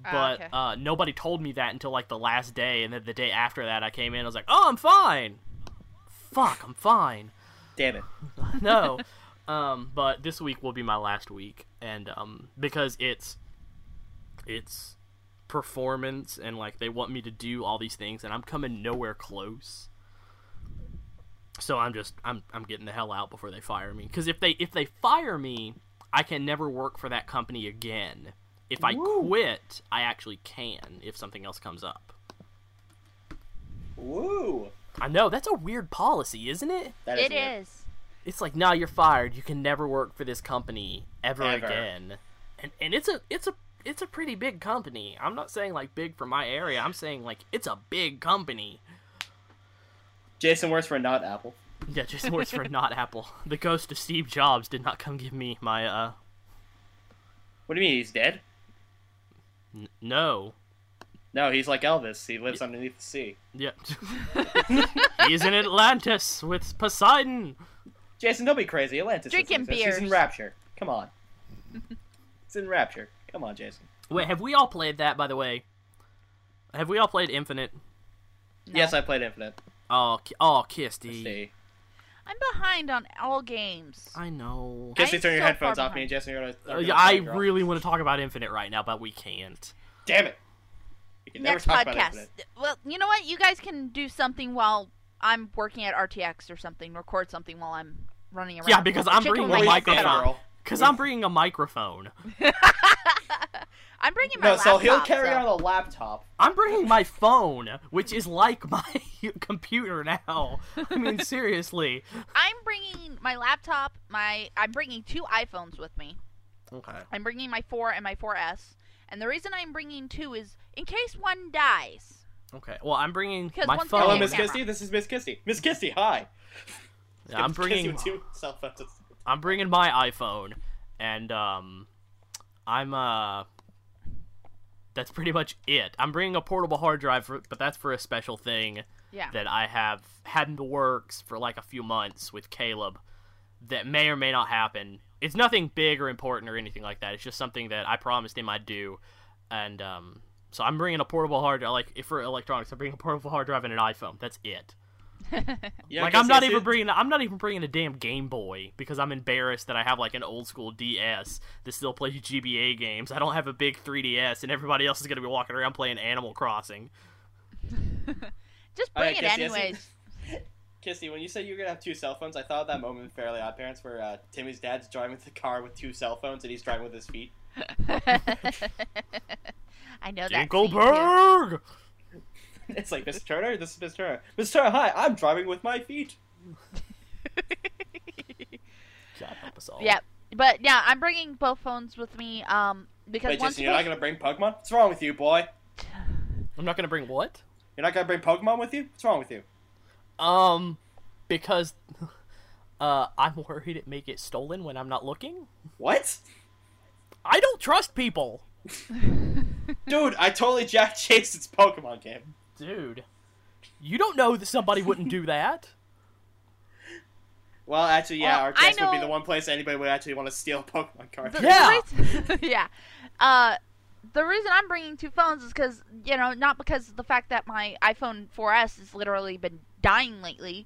Speaker 2: Ah,
Speaker 3: But
Speaker 2: okay.
Speaker 3: uh, nobody told me that until like the last day, and then the day after that, I came in. I was like, "Oh, I'm fine. Fuck, I'm fine."
Speaker 1: Damn it.
Speaker 3: no, um, but this week will be my last week, and um, because it's it's performance, and like they want me to do all these things, and I'm coming nowhere close. So I'm just I'm I'm getting the hell out before they fire me. Because if they if they fire me, I can never work for that company again. If I
Speaker 1: Woo.
Speaker 3: quit, I actually can if something else comes up.
Speaker 1: Woo.
Speaker 3: I know that's a weird policy, isn't it?
Speaker 1: That
Speaker 2: It
Speaker 1: weird.
Speaker 2: is.
Speaker 3: It's like, nah, you're fired. You can never work for this company ever,
Speaker 1: Ever.
Speaker 3: again. And and it's a it's a it's a pretty big company. I'm not saying like big for my area. I'm saying like it's a big company.
Speaker 1: Jason works for not Apple.
Speaker 3: Yeah, Jason works for not Apple. The ghost of Steve Jobs did not come give me my uh
Speaker 1: What do you mean he's dead?
Speaker 3: n- no.
Speaker 1: No, he's like Elvis. He lives underneath the sea.
Speaker 3: Yeah. He's in Atlantis with Poseidon.
Speaker 1: Jason, don't be crazy. Atlantis.
Speaker 2: Drinking
Speaker 1: doesn't. He's in. Rapture. Come on. it's in Rapture. Come on, Jason.
Speaker 3: Wait, have we all played that by the way? Have we all played Infinite?
Speaker 2: No.
Speaker 1: Yes, I played Infinite.
Speaker 3: Oh, ki- oh,
Speaker 1: Let's
Speaker 3: Kisty.
Speaker 1: see.
Speaker 2: I'm behind on all games.
Speaker 3: I know.
Speaker 1: Kiss
Speaker 2: I'm
Speaker 1: turn your
Speaker 2: so
Speaker 1: headphones
Speaker 2: far
Speaker 1: off me and Jason. You're gonna,
Speaker 3: Uh,
Speaker 1: are
Speaker 3: yeah,
Speaker 1: gonna
Speaker 3: I
Speaker 1: play
Speaker 3: really want to talk about Infinite right now, but we can't.
Speaker 1: Damn it. We can never
Speaker 2: Next
Speaker 1: talk about
Speaker 2: podcast.
Speaker 1: Infinite.
Speaker 2: Well, you know what? You guys can do something while I'm working at RTX or something. Record something while I'm running around.
Speaker 3: Yeah, because I'm bringing
Speaker 2: wings
Speaker 3: a
Speaker 1: Wait,
Speaker 3: microphone.
Speaker 2: head off.
Speaker 1: girl.
Speaker 3: Because I'm bringing a microphone.
Speaker 2: I'm bringing my
Speaker 1: No, so he'll carry
Speaker 2: so-
Speaker 1: on a laptop.
Speaker 3: I'm bringing my phone, which is like my computer now. I mean, seriously.
Speaker 2: I'm bringing my laptop. My I'm bringing two iPhones with me.
Speaker 3: Okay.
Speaker 2: I'm bringing my 4 and my 4S. And the reason I'm bringing two is in case one dies.
Speaker 3: Okay. Well, I'm bringing
Speaker 2: Because
Speaker 3: my phone.
Speaker 1: Hello, Miss
Speaker 2: camera.
Speaker 1: Kisty. This is Miss Kisty. Miss Kisty, hi.
Speaker 3: Yeah, I'm bringing.
Speaker 1: two cell phones.
Speaker 3: I'm bringing my iPhone, and um, I'm uh. That's pretty much it. I'm bringing a portable hard drive, for, but that's for a special thing
Speaker 2: Yeah.
Speaker 3: that I have had in the works for like a few months with Caleb that may or may not happen. It's nothing big or important or anything like that. It's just something that I promised him I'd do, and um, so I'm bringing a portable hard drive. Like if for electronics, I'm bringing a portable hard drive and an iPhone. That's it.
Speaker 1: Yeah,
Speaker 3: like I'm not
Speaker 1: I see-
Speaker 3: even bringing I'm not even bringing a damn Game Boy because I'm embarrassed that I have like an old school DS that still plays GBA games. I don't have a big 3DS, and everybody else is gonna be walking around playing Animal Crossing.
Speaker 2: Just bring
Speaker 1: yeah,
Speaker 2: it
Speaker 1: Kisty, I see-
Speaker 2: anyways.
Speaker 1: Kissy, when you said you were gonna have two cell phones, I thought of that moment in Fairly Odd Parents where uh, Timmy's dad's driving the car with two cell phones and he's driving with his feet.
Speaker 2: I know that. scene.
Speaker 3: Dinkleberg.
Speaker 1: It's like Miss Turner, this is Miss Turner. Miss Turner, hi, I'm driving with my feet.
Speaker 3: God help us all.
Speaker 2: Yeah, but yeah, I'm bringing both phones with me. Um, because
Speaker 1: Wait,
Speaker 2: one's
Speaker 1: Jason, you're not gonna bring Pokemon? What's wrong with you, boy?
Speaker 3: I'm not gonna bring what?
Speaker 1: You're not gonna bring Pokemon with you? What's wrong with you?
Speaker 3: Um, because uh, I'm worried it may get stolen when I'm not looking.
Speaker 1: What?
Speaker 3: I don't trust people,
Speaker 1: Dude, I totally jacked Jason's Pokemon game.
Speaker 3: Dude. You don't know that somebody wouldn't do that.
Speaker 1: Well, actually, yeah,
Speaker 2: Well,
Speaker 1: RTX
Speaker 2: I
Speaker 1: would be the one place anybody would actually want to steal Pokemon cards.
Speaker 2: The-
Speaker 3: Yeah.
Speaker 2: the reason- yeah. Uh, the reason I'm bringing two phones is because you know not because of the fact that my iPhone 4S has literally been dying lately.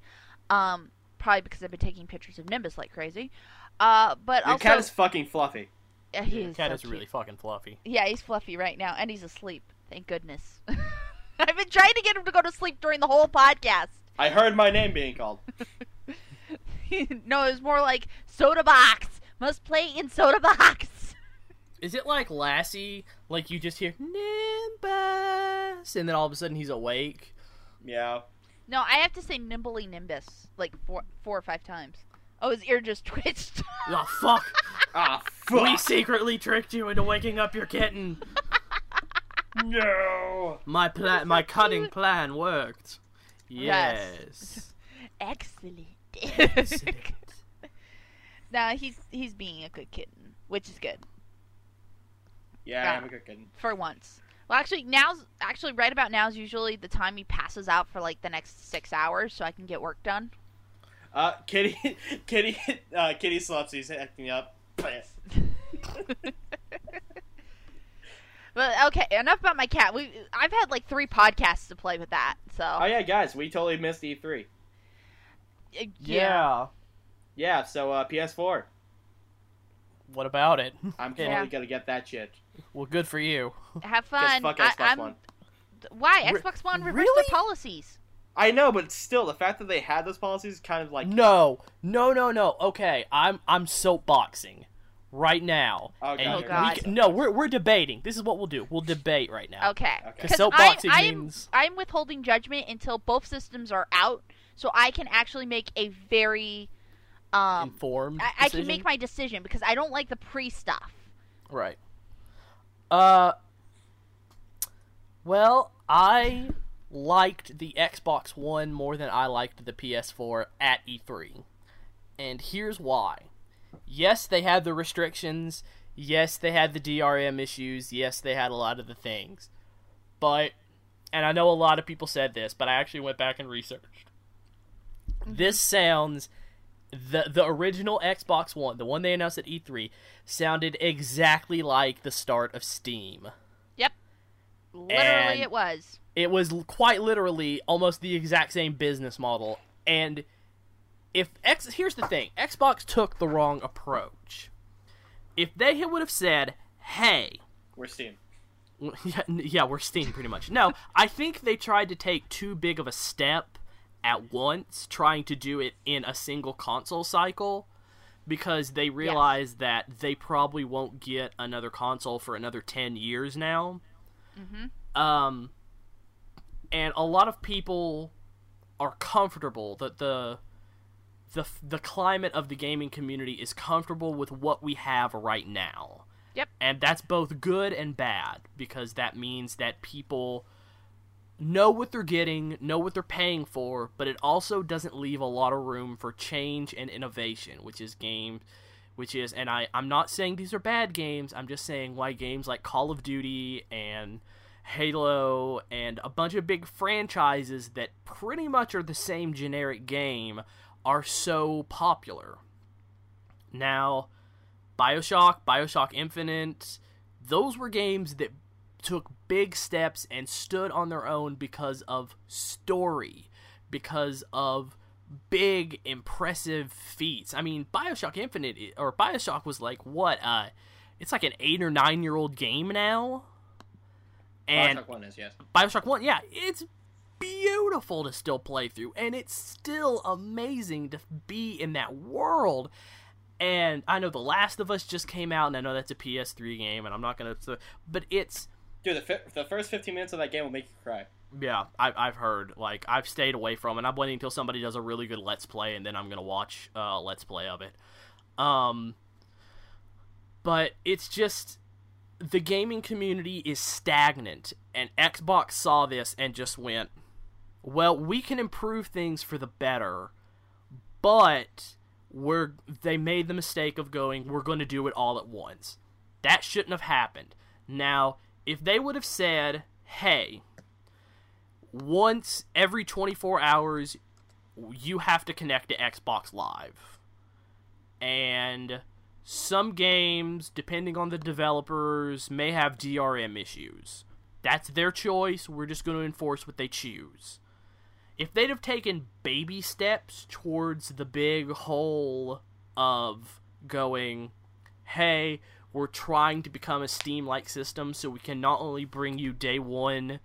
Speaker 2: Um, probably because I've been taking pictures of Nimbus like crazy. Uh, but
Speaker 1: Your
Speaker 2: also
Speaker 1: cat is fucking fluffy.
Speaker 2: Yeah, he
Speaker 3: The
Speaker 2: is
Speaker 3: cat
Speaker 2: so
Speaker 3: is
Speaker 2: cute.
Speaker 3: really fucking fluffy.
Speaker 2: Yeah, he's fluffy right now, and he's asleep. Thank goodness. I've been trying to get him to go to sleep during the whole podcast.
Speaker 1: I heard my name being called.
Speaker 2: no, it was more like soda box must play in soda box.
Speaker 3: Is it like Lassie? Like you just hear Nimbus, and then all of a sudden he's awake.
Speaker 1: Yeah.
Speaker 2: No, I have to say nimbly nimbus like four, four or five times. Oh, his ear just twitched.
Speaker 3: Oh fuck!
Speaker 1: Ah,
Speaker 3: we
Speaker 1: fuck.
Speaker 3: secretly tricked you into waking up your kitten.
Speaker 1: No.
Speaker 3: My plan, my cutting plan worked.
Speaker 2: Yes.
Speaker 3: Yes.
Speaker 2: Excellent. nah, he's he's being a good kitten, which is good
Speaker 1: Yeah, I'm a good kid.
Speaker 2: for once. Well, actually, now's actually right about now is usually the time he passes out for like the next six hours, so I can get work done.
Speaker 1: Uh, Kitty, Kitty, uh, Kitty slept. So he's acting up.
Speaker 2: But okay, enough about my cat. We I've had like three podcasts to play with that, so
Speaker 1: Oh yeah, guys, we totally missed E3.
Speaker 2: uh,
Speaker 3: Yeah.
Speaker 1: Yeah, so uh, PS4.
Speaker 3: What about it?
Speaker 1: I'm
Speaker 3: Yeah.
Speaker 1: totally gonna get that shit.
Speaker 3: Well, good for you.
Speaker 2: Have
Speaker 1: Just
Speaker 2: fun.
Speaker 1: fuck
Speaker 2: I,
Speaker 1: Xbox
Speaker 2: I'm-
Speaker 1: One.
Speaker 2: Why
Speaker 3: Re-
Speaker 2: Xbox One reversed
Speaker 3: really?
Speaker 2: their policies?
Speaker 1: I know, but still, the fact that they had those policies is kind of like.
Speaker 3: No, no, no, no. Okay, I'm I'm soapboxing right now.
Speaker 1: Oh,
Speaker 3: And
Speaker 1: God,
Speaker 2: Oh,
Speaker 3: we
Speaker 2: God.
Speaker 3: can- no, we're we're debating. This is what we'll do. We'll debate right now.
Speaker 2: Okay.
Speaker 1: Okay.
Speaker 3: Because
Speaker 2: 'Cause
Speaker 3: soapboxing
Speaker 2: I, I'm,
Speaker 3: means
Speaker 2: I'm withholding judgment until both systems are out, so I can actually make a very um.
Speaker 3: informed.
Speaker 2: I, I can make my decision because I don't like the pre stuff.
Speaker 3: Right. Uh. Well, I liked the Xbox One more than I liked the PS4 at E3. And here's why. Yes, they had the restrictions. Yes, they had the DRM issues. Yes, they had a lot of the things. But, and I know a lot of people said this, but I actually went back and researched. Mm-hmm. This sounds the the original Xbox One, the one they announced at E3, sounded exactly like the start of Steam. Yep.
Speaker 2: Literally,
Speaker 3: And-
Speaker 2: it was.
Speaker 3: It was quite literally almost the exact same business model. And if X, here's the thing, Xbox took the wrong approach. If they would have said, "Hey,
Speaker 1: We're Steam.
Speaker 3: Yeah, yeah, we're Steam pretty much. No, I think they tried to take too big of a step at once, trying to do it in a single console cycle, because they realized that they probably won't get another console for another ten years now. Um, and a lot of people are comfortable that the the the climate of the gaming community is comfortable with what we have right now.
Speaker 2: Yep.
Speaker 3: And that's both good and bad because that means that people know what they're getting, know what they're paying for, but it also doesn't leave a lot of room for change and innovation, which is game which is and I I'm not saying these are bad games, I'm just saying why games like Call of Duty and Halo and a bunch of big franchises that pretty much are the same generic game are so popular. Now, BioShock, BioShock Infinite, those were games that took big steps and stood on their own because of story, because of big impressive feats. I mean, BioShock Infinite or BioShock was like what uh it's like an 8 or 9 year old game now. And
Speaker 1: Bioshock One is yes.
Speaker 3: Bioshock 1, yeah, it's beautiful to still play through, and it's still amazing to be in that world. And I know The Last of Us just came out, and I know that's a PS3 game, and I'm not gonna. But it's
Speaker 1: Dude, the, fi- the first 15 minutes of that game will make you cry.
Speaker 3: yeah, I, I've heard like I've stayed away from, it. And I'm waiting until somebody does a really good Let's Play, and then I'm gonna watch uh, a Let's Play of it. Um, but it's just the gaming community is stagnant, and Xbox saw this and just went, "Well, we can improve things for the better, but we're they made the mistake of going, we're going to do it all at once. That shouldn't have happened. Now, if they would have said, "Hey, once every 24 hours you have to connect to Xbox Live." And some games, depending on the developers, may have DRM issues. That's their choice. We're just going to enforce what they choose. If they'd have taken baby steps towards the big whole of going, hey, we're trying to become a Steam like system so we can not only bring you day one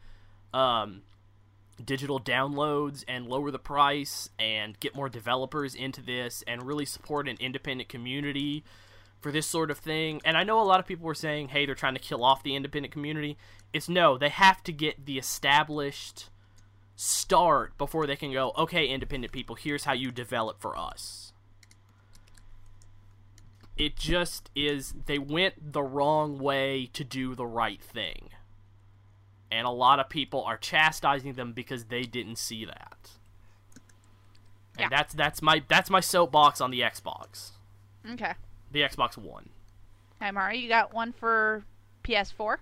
Speaker 3: um, digital downloads and lower the price and get more developers into this and really support an independent community for this sort of thing. And I know a lot of people were saying, hey, they're trying to kill off the independent community. It's no, they have to get the established start before they can go, okay, independent people, here's how you develop for us. It just is, they went the wrong way to do the right thing. and a lot of people are chastising them because they didn't see that. And
Speaker 2: Yeah.
Speaker 3: that's that's my that's my soapbox on the Xbox,
Speaker 2: Okay.
Speaker 3: the Xbox One.
Speaker 2: Nightmari. You got one for PS4?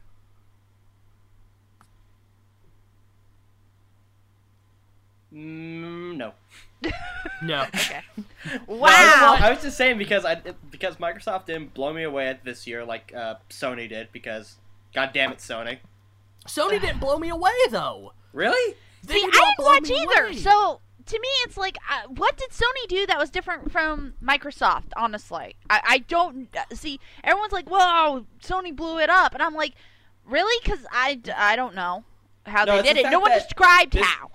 Speaker 1: Mm, no.
Speaker 3: No,
Speaker 2: Okay.
Speaker 1: No,
Speaker 2: Wow.
Speaker 1: I was just saying because I because Microsoft didn't blow me away this year like uh, Sony did because God damn it Sony.
Speaker 3: Sony didn't blow me away though.
Speaker 1: Really?
Speaker 3: They
Speaker 2: See,
Speaker 3: did
Speaker 2: I didn't watch either.
Speaker 3: away.
Speaker 2: So to me, it's like, uh, what did Sony do that was different from Microsoft? Honestly, I, I don't uh, see. Everyone's like, "Whoa, Sony blew it up," and I'm like, "Really?" Because I, I don't know how
Speaker 1: No,
Speaker 2: they did
Speaker 1: the
Speaker 2: it. No one described
Speaker 1: this-
Speaker 2: how.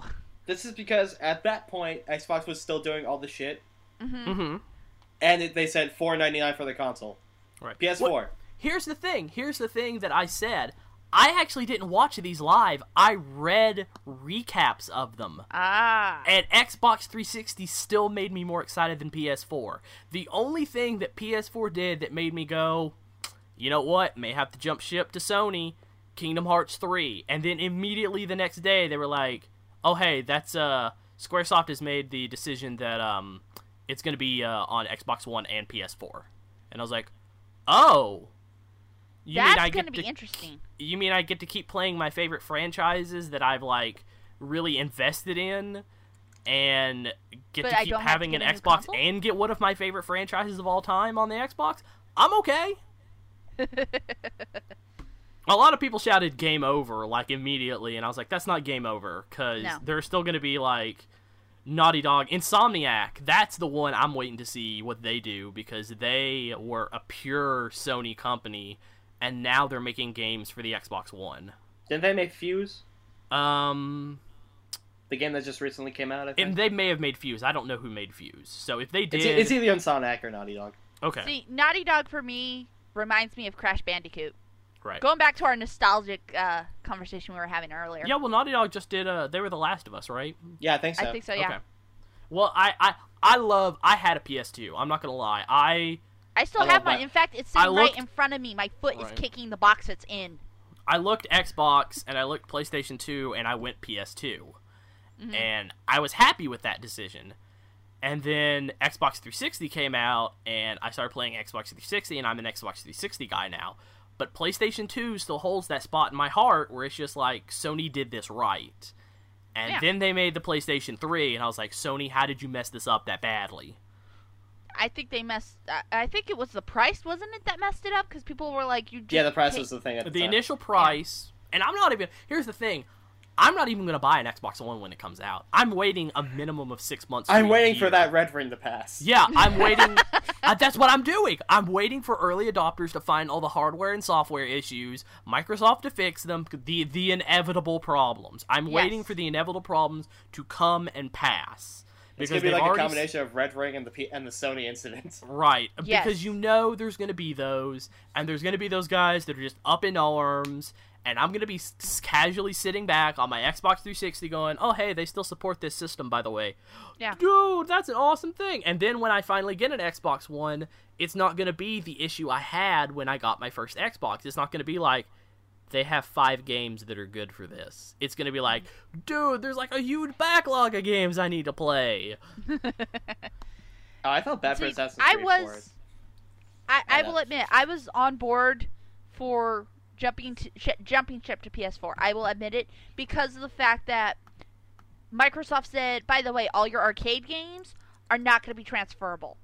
Speaker 1: This is because at that point Xbox was still doing all the shit,
Speaker 2: hmm
Speaker 3: hmm
Speaker 1: and it, they said four ninety nine for the console.
Speaker 3: Right.
Speaker 1: PS4.
Speaker 3: What- here's the thing. Here's the thing that I said. I actually didn't watch these live. I read recaps of them.
Speaker 2: Ah,
Speaker 3: And Xbox 360 still made me more excited than PS4. The only thing that PS4 did that made me go, you know what, may have to jump ship to Sony, Kingdom Hearts 3. And then immediately the next day they were like, oh hey, that's uh Squaresoft has made the decision that um it's going to be uh, on Xbox One and PS4. And I was like, "Oh, you
Speaker 2: that's
Speaker 3: mean I
Speaker 2: gonna
Speaker 3: get
Speaker 2: be
Speaker 3: to
Speaker 2: interesting.
Speaker 3: you mean I get to keep playing my favorite franchises that I've like really invested in and get
Speaker 2: But
Speaker 3: to keep
Speaker 2: don't to
Speaker 3: having an Xbox
Speaker 2: console?
Speaker 3: and get one of my favorite franchises of all time on the Xbox? I'm okay. A lot of people shouted game over like immediately and I was like that's not game over cuz
Speaker 2: No.
Speaker 3: there's still going to be like Naughty Dog, Insomniac, that's the one I'm waiting to see what they do because they were a pure Sony company and now they're making games for the Xbox One.
Speaker 1: Didn't they make Fuse?
Speaker 3: Um,
Speaker 1: The game that just recently came out. I think.
Speaker 3: and they may have made Fuse. I don't know who made Fuse. So if they did,
Speaker 1: it's, it's either Insomniac or Naughty Dog.
Speaker 3: okay,
Speaker 2: See, Naughty Dog for me reminds me of Crash Bandicoot.
Speaker 3: Right.
Speaker 2: Going back to our nostalgic uh, conversation we were having earlier.
Speaker 3: Yeah, well, Naughty Dog just did. Uh, they were The Last of Us, right?
Speaker 1: Yeah, I think so.
Speaker 2: I think so. Yeah.
Speaker 3: Okay. Well, I, I, I love. I had a PS2. I'm not gonna lie. I,
Speaker 2: I still
Speaker 1: I
Speaker 2: have
Speaker 1: love
Speaker 2: mine.
Speaker 1: that.
Speaker 2: In fact, it's sitting
Speaker 3: looked-
Speaker 2: right in front of me. My foot
Speaker 3: Right.
Speaker 2: is kicking the box it's in.
Speaker 3: I looked Xbox and I looked PlayStation 2 and I went PS2,
Speaker 2: Mhm.
Speaker 3: and I was happy with that decision. And then Xbox 360 came out, and I started playing Xbox 360, and I'm an Xbox 360 guy now. But PlayStation 2 still holds that spot in my heart where it's just like Sony did this right. And
Speaker 2: Yeah.
Speaker 3: then they made the PlayStation 3, and I was like, Sony, how did you mess this up that badly?
Speaker 2: I think they messed. I- I think it was the price, wasn't it, that messed it up? Because people were like, "You just
Speaker 1: yeah, the price
Speaker 2: pay-
Speaker 1: was the thing at the,
Speaker 3: The
Speaker 1: time.
Speaker 3: initial price, and I'm not even. Here's the thing. I'm not even going to buy an Xbox One when it comes out. I'm waiting a minimum of six months.
Speaker 1: I'm waiting for that red ring to pass.
Speaker 3: Yeah, I'm waiting. uh, that's what I'm doing. I'm waiting for early adopters to find all the hardware and software issues, Microsoft to fix them, the the inevitable problems. I'm waiting for the inevitable problems to come and pass.
Speaker 1: It's
Speaker 3: Because
Speaker 1: gonna be like a
Speaker 3: already s-
Speaker 1: combination of red ring and the P- and the Sony incident.
Speaker 3: Right,
Speaker 2: Yes.
Speaker 3: because you know there's going to be those, and there's going to be those guys that are just up in arms, and I'm going to be s- casually sitting back on my Xbox 360 going, oh, hey, they still support this system, by the way.
Speaker 2: Yeah.
Speaker 3: Dude, that's an awesome thing. And then when I finally get an Xbox One, it's not going to be the issue I had when I got my first Xbox. It's not going to be like, they have five games that are good for this. It's going to be like, dude, there's like a huge backlog of games I need to play.
Speaker 1: Oh, I felt bad for
Speaker 2: See,
Speaker 1: Assassin's
Speaker 2: I
Speaker 1: Creed for it.
Speaker 2: was. I, I
Speaker 1: I
Speaker 2: will admit, I was on board for jumping to, sh- jumping ship to PS4. I will admit it because of the fact that Microsoft said, by the way, all your arcade games are not going to be transferable.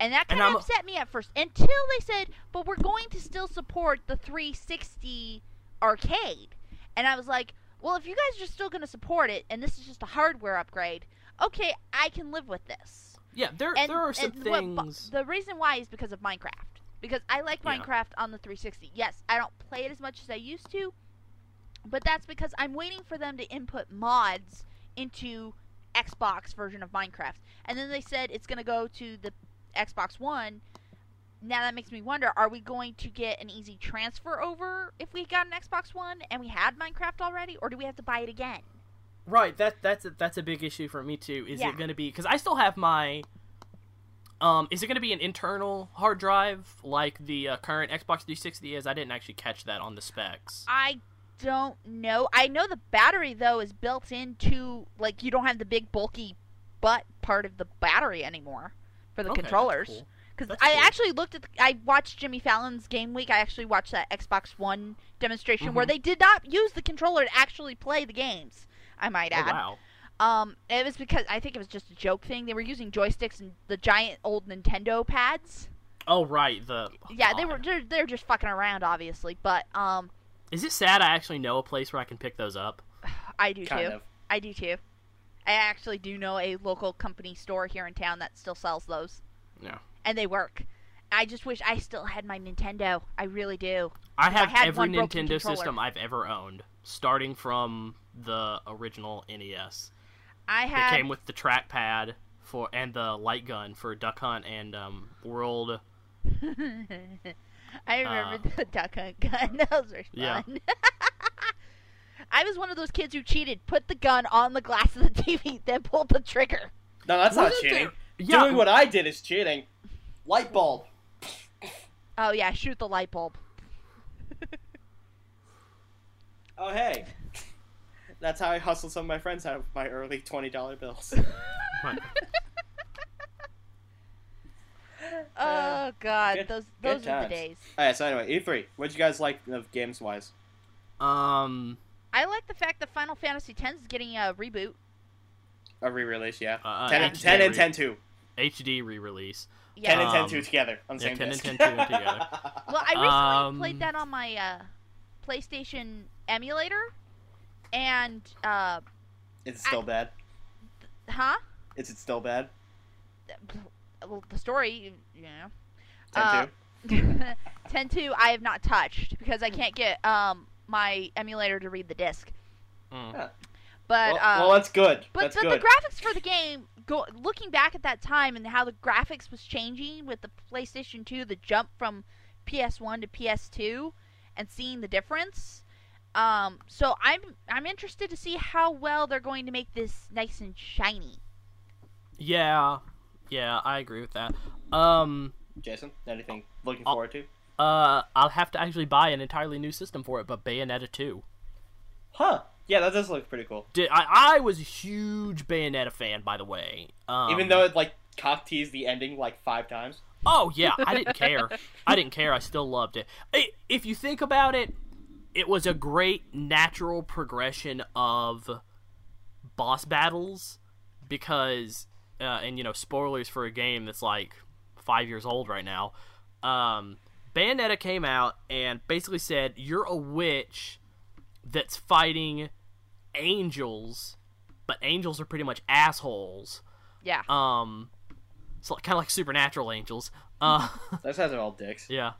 Speaker 2: And that
Speaker 3: And
Speaker 2: kind
Speaker 3: I'm-
Speaker 2: of upset me at first until they said, but we're going to still support the 360 arcade. And I was like, well, if you guys are still going to support it and this is just a hardware upgrade, okay, I can live with this.
Speaker 3: Yeah, there,
Speaker 2: And,
Speaker 3: there are some
Speaker 2: and what
Speaker 3: things.
Speaker 2: the reason why is because of Minecraft. Because I like
Speaker 3: Yeah.
Speaker 2: Minecraft on the 360. Yes, I don't play it as much as I used to, but that's because I'm waiting for them to input mods into Xbox version of Minecraft. And then they said it's going to go to the Xbox One. Now that makes me wonder: Are we going to get an easy transfer over if we got an Xbox One and we had Minecraft already, or do we have to buy it again?
Speaker 3: Right, that that's a, that's a big issue for me too. Is
Speaker 2: Yeah.
Speaker 3: it going to be because I still have my um is it going to be an internal hard drive like the uh, current Xbox 360 is? I didn't actually catch that on the specs.
Speaker 2: I don't know. I know the battery though is built into like you don't have the big bulky butt part of the battery anymore for the
Speaker 3: Okay,
Speaker 2: controllers.
Speaker 3: cool.
Speaker 2: Because
Speaker 3: That's
Speaker 2: I
Speaker 3: cool.
Speaker 2: actually looked at, the, I watched Jimmy Fallon's Game Week. I actually watched that Xbox One demonstration where
Speaker 3: Mhm.
Speaker 2: they did not use the controller to actually play the games. I might
Speaker 3: Oh,
Speaker 2: add.
Speaker 3: wow.
Speaker 2: Um, it was because I think it was just a joke thing. They were using joysticks and the giant old Nintendo pads.
Speaker 3: Oh right, the
Speaker 2: Yeah, they were they're, they're just fucking around, obviously. But um,
Speaker 3: Is it sad I actually know a place where I can pick those up?
Speaker 2: I do
Speaker 1: Kind
Speaker 2: too.
Speaker 1: of.
Speaker 2: I do too. I actually do know a local company store here in town that still sells those,
Speaker 3: Yeah.
Speaker 2: and they work. I just wish I still had my Nintendo. I really do.
Speaker 3: I
Speaker 2: I
Speaker 3: have
Speaker 2: had
Speaker 3: every Nintendo
Speaker 2: controller.
Speaker 3: system I've ever owned, starting from the original NES.
Speaker 2: I
Speaker 3: It
Speaker 2: had
Speaker 3: came with the trackpad for and the light gun for Duck Hunt and um, World.
Speaker 2: I remember the duck hunt gun. Those were fun.
Speaker 3: Yeah.
Speaker 2: I was one of those kids who cheated, put the gun on the glass of the TV, then pulled the trigger.
Speaker 1: No, that's not
Speaker 3: Wasn't
Speaker 1: cheating.
Speaker 3: there- Yeah,
Speaker 1: Doing what I did is cheating. Light bulb.
Speaker 2: Oh yeah, shoot the light bulb.
Speaker 1: Oh hey. That's how I hustled some of my friends out of my early twenty dollar bills.
Speaker 3: Right.
Speaker 2: Oh god,
Speaker 1: good-
Speaker 2: those those are the days.
Speaker 1: Alright, so anyway, E3. What'd you guys like of games wise?
Speaker 3: um,
Speaker 2: I like the fact that Final Fantasy X is getting a reboot.
Speaker 1: A re-release, yeah.
Speaker 3: Uh,
Speaker 1: 10, and,
Speaker 3: HD
Speaker 1: 10 and 10 2.
Speaker 3: HD re-release.
Speaker 1: 10
Speaker 2: Yeah.
Speaker 1: and 10
Speaker 3: Um,
Speaker 1: 2 together on the
Speaker 3: yeah,
Speaker 1: same
Speaker 3: 10 and
Speaker 1: disc.
Speaker 3: 10 2 together.
Speaker 2: Well, I recently
Speaker 3: Um,
Speaker 2: played that on my uh, PlayStation emulator, and uh,
Speaker 1: Is it still bad?
Speaker 2: huh?
Speaker 1: Is it still bad?
Speaker 2: Well, the story, you know.
Speaker 1: 10
Speaker 2: Uh,
Speaker 1: 2?
Speaker 2: 10.2 I have not touched because I can't get um my emulator to read the disc.
Speaker 3: Mm.
Speaker 1: Yeah.
Speaker 2: But
Speaker 1: well,
Speaker 2: uh,
Speaker 1: well, that's good.
Speaker 2: but
Speaker 1: that's
Speaker 2: the, the graphics for the game, go looking back at that time and how the graphics was changing with the PlayStation 2, the jump from PS1 to PS2, and seeing the difference. Um, so I'm I'm interested to see how well they're going to make this nice and shiny.
Speaker 3: Yeah, yeah, I agree with that. Um,
Speaker 1: Jason, anything looking
Speaker 3: I'll-
Speaker 1: forward to?
Speaker 3: uh, I'll have to actually buy an entirely new system for it, but Bayonetta 2.
Speaker 1: Huh. Yeah, that does look pretty cool.
Speaker 3: Did I? I was a huge Bayonetta fan, by the way. Um,
Speaker 1: Even though it, like, cock teased the ending, like, five times.
Speaker 3: Oh yeah, I didn't care. I didn't care. I still loved it. I- If you think about it, it was a great natural progression of boss battles because, uh, and you know, spoilers for a game that's like five years old right now. Um, Bayonetta came out and basically said you're a witch that's fighting angels, but angels are pretty much assholes.
Speaker 2: Yeah.
Speaker 3: Um, so kind of like supernatural angels. Uh,
Speaker 1: Those guys are all dicks.
Speaker 3: yeah.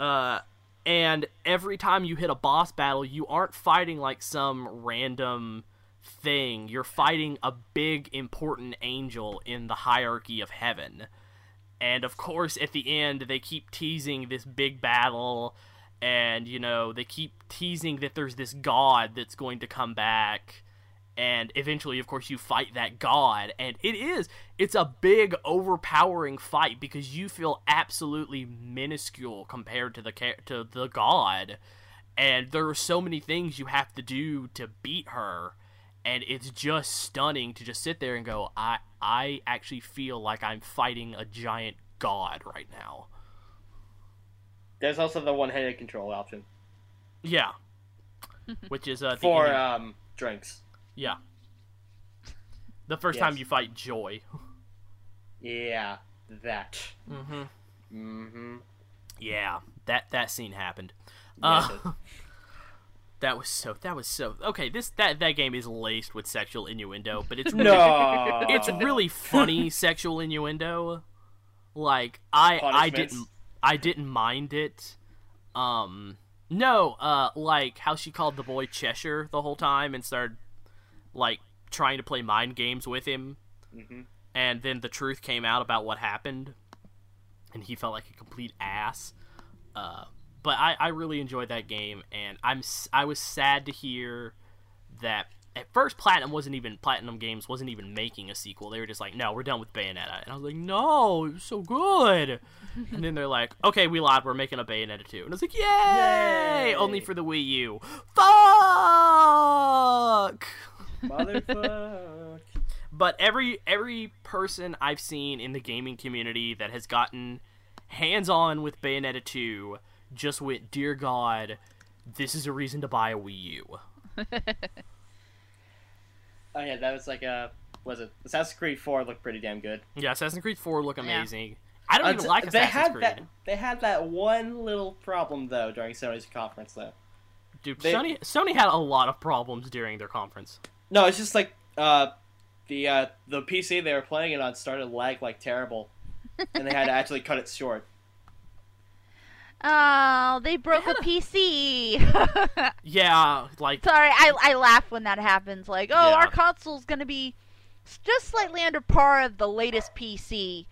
Speaker 3: Uh, and every time you hit a boss battle, you aren't fighting like some random thing. You're fighting a big important angel in the hierarchy of heaven. And of course, at the end, they keep teasing this big battle, and you know they keep teasing that there's this god that's going to come back and eventually of course you fight that god and it is it's a big overpowering fight because you feel absolutely minuscule compared to the to the god and there are so many things you have to do to beat her and it's just stunning to just sit there and go i i actually feel like i'm fighting a giant god right now.
Speaker 1: There's also the one-handed control option.
Speaker 3: Yeah. Which is uh
Speaker 1: for um drinks.
Speaker 3: Yeah the first
Speaker 1: Yes.
Speaker 3: time you fight joy
Speaker 1: Yeah, that.
Speaker 3: mm-hmm
Speaker 1: Mm-hmm.
Speaker 3: Yeah, that that scene happened.
Speaker 1: Yes,
Speaker 3: Uh, that was so. That was so. Okay, this that that game is laced with sexual innuendo, but it's really,
Speaker 1: no.
Speaker 3: it's really funny sexual innuendo. Like I I didn't I didn't mind it. Um, no, uh, like how she called the boy Cheshire the whole time and started like trying to play mind games with him,
Speaker 1: Mhm.
Speaker 3: and then the truth came out about what happened, and he felt like a complete ass. Uh, but I, I really enjoyed that game, and I'm s- I was sad to hear that at first Platinum wasn't even Platinum Games wasn't even making a sequel. They were just like, "No, we're done with Bayonetta." And I was like, "No, it was so good." and then they're like, "Okay, we lied. We're making a Bayonetta 2." And I was like, "Yay!"
Speaker 1: Yay.
Speaker 3: Only for the Wii U. Fuck.
Speaker 1: Motherfuck.
Speaker 3: But every every person I've seen in the gaming community that has gotten hands on with Bayonetta 2 just went, "Dear God, this is a reason to buy a Wii U."
Speaker 1: Oh yeah, that was like a was it Assassin's Creed Four looked pretty damn good.
Speaker 3: Yeah, Assassin's Creed 4 look
Speaker 2: Yeah.
Speaker 3: amazing. I don't even
Speaker 1: Until-
Speaker 3: like
Speaker 1: they had
Speaker 3: Creed.
Speaker 1: that they had that one little problem though during Sony's conference though.
Speaker 3: Dude,
Speaker 1: they-
Speaker 3: Sony Sony had a lot of problems during their conference.
Speaker 1: No, it's just like uh the uh the PC they were playing it on started lag like terrible, and they had to actually cut it short.
Speaker 2: Oh, they broke a PC.
Speaker 3: Yeah, like
Speaker 2: Sorry, I I laugh when that happens. Like, oh,
Speaker 3: Yeah.
Speaker 2: our console's gonna be just slightly under par of the latest PC,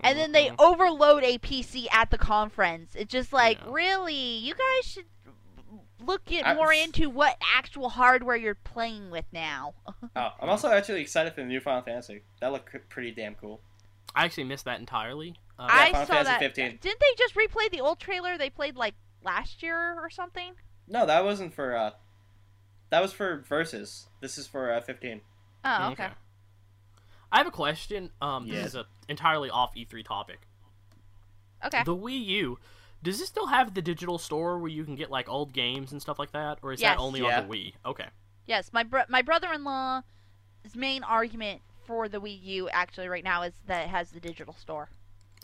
Speaker 2: and then they
Speaker 3: Mhm.
Speaker 2: overload a PC at the conference. It's just like,
Speaker 3: Yeah.
Speaker 2: really, you guys should look at
Speaker 1: I-
Speaker 2: more into what actual hardware you're playing with now.
Speaker 1: Oh, I'm also actually excited for the new Final Fantasy. That looked pretty damn cool.
Speaker 3: I actually missed that entirely. Uh,
Speaker 2: I
Speaker 1: Final
Speaker 2: saw
Speaker 1: Fantasy
Speaker 2: that.
Speaker 1: 15.
Speaker 2: Didn't they just replay the old trailer they played like last year or something?
Speaker 1: No, that wasn't for uh that was for versus. This is for uh 15.
Speaker 2: Oh, okay.
Speaker 3: I have a question. Um,
Speaker 1: Yeah.
Speaker 3: this is a entirely off E3 topic.
Speaker 2: Okay.
Speaker 3: The Wii U, does it still have the digital store where you can get like old games and stuff like that, or is
Speaker 2: Yes.
Speaker 3: that only
Speaker 1: Yeah.
Speaker 3: on the Wii? Okay.
Speaker 2: Yes, my bro- my brother-in-law's main argument for the Wii U actually right now is that it has the digital store.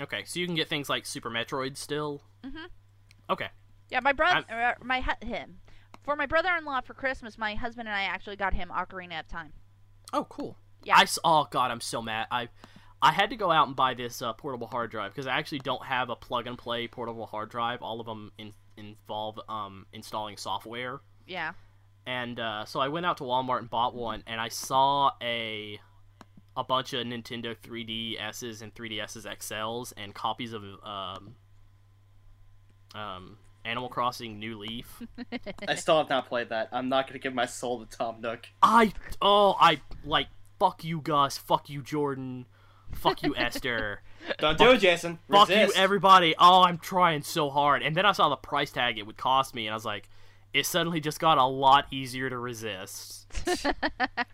Speaker 3: Okay, so you can get things like Super Metroid still.
Speaker 2: Mhm.
Speaker 3: Okay.
Speaker 2: Yeah, my brother, uh, my hu- him, for my brother-in-law for Christmas, my husband and I actually got him Ocarina of Time.
Speaker 3: Oh, cool.
Speaker 2: Yeah.
Speaker 3: I s- oh god, I'm so mad. I I had to go out and buy this uh, portable hard drive because I actually don't have a plug and play portable hard drive. All of them in, involve um, installing software.
Speaker 2: Yeah.
Speaker 3: and uh, so I went out to Walmart and bought one, and I saw a a bunch of Nintendo 3DSs and 3DSs XLs and copies of um, um, Animal Crossing New Leaf.
Speaker 1: I still have not played that. I'm not gonna give my soul to Tom Nook.
Speaker 3: I oh I like fuck you Gus, fuck you Jordan, fuck you Esther,
Speaker 1: Don't do it, Jason.
Speaker 3: fuck you everybody. Oh, I'm trying so hard, and then I saw the price tag it would cost me, and I was like. It suddenly just got a lot easier to resist.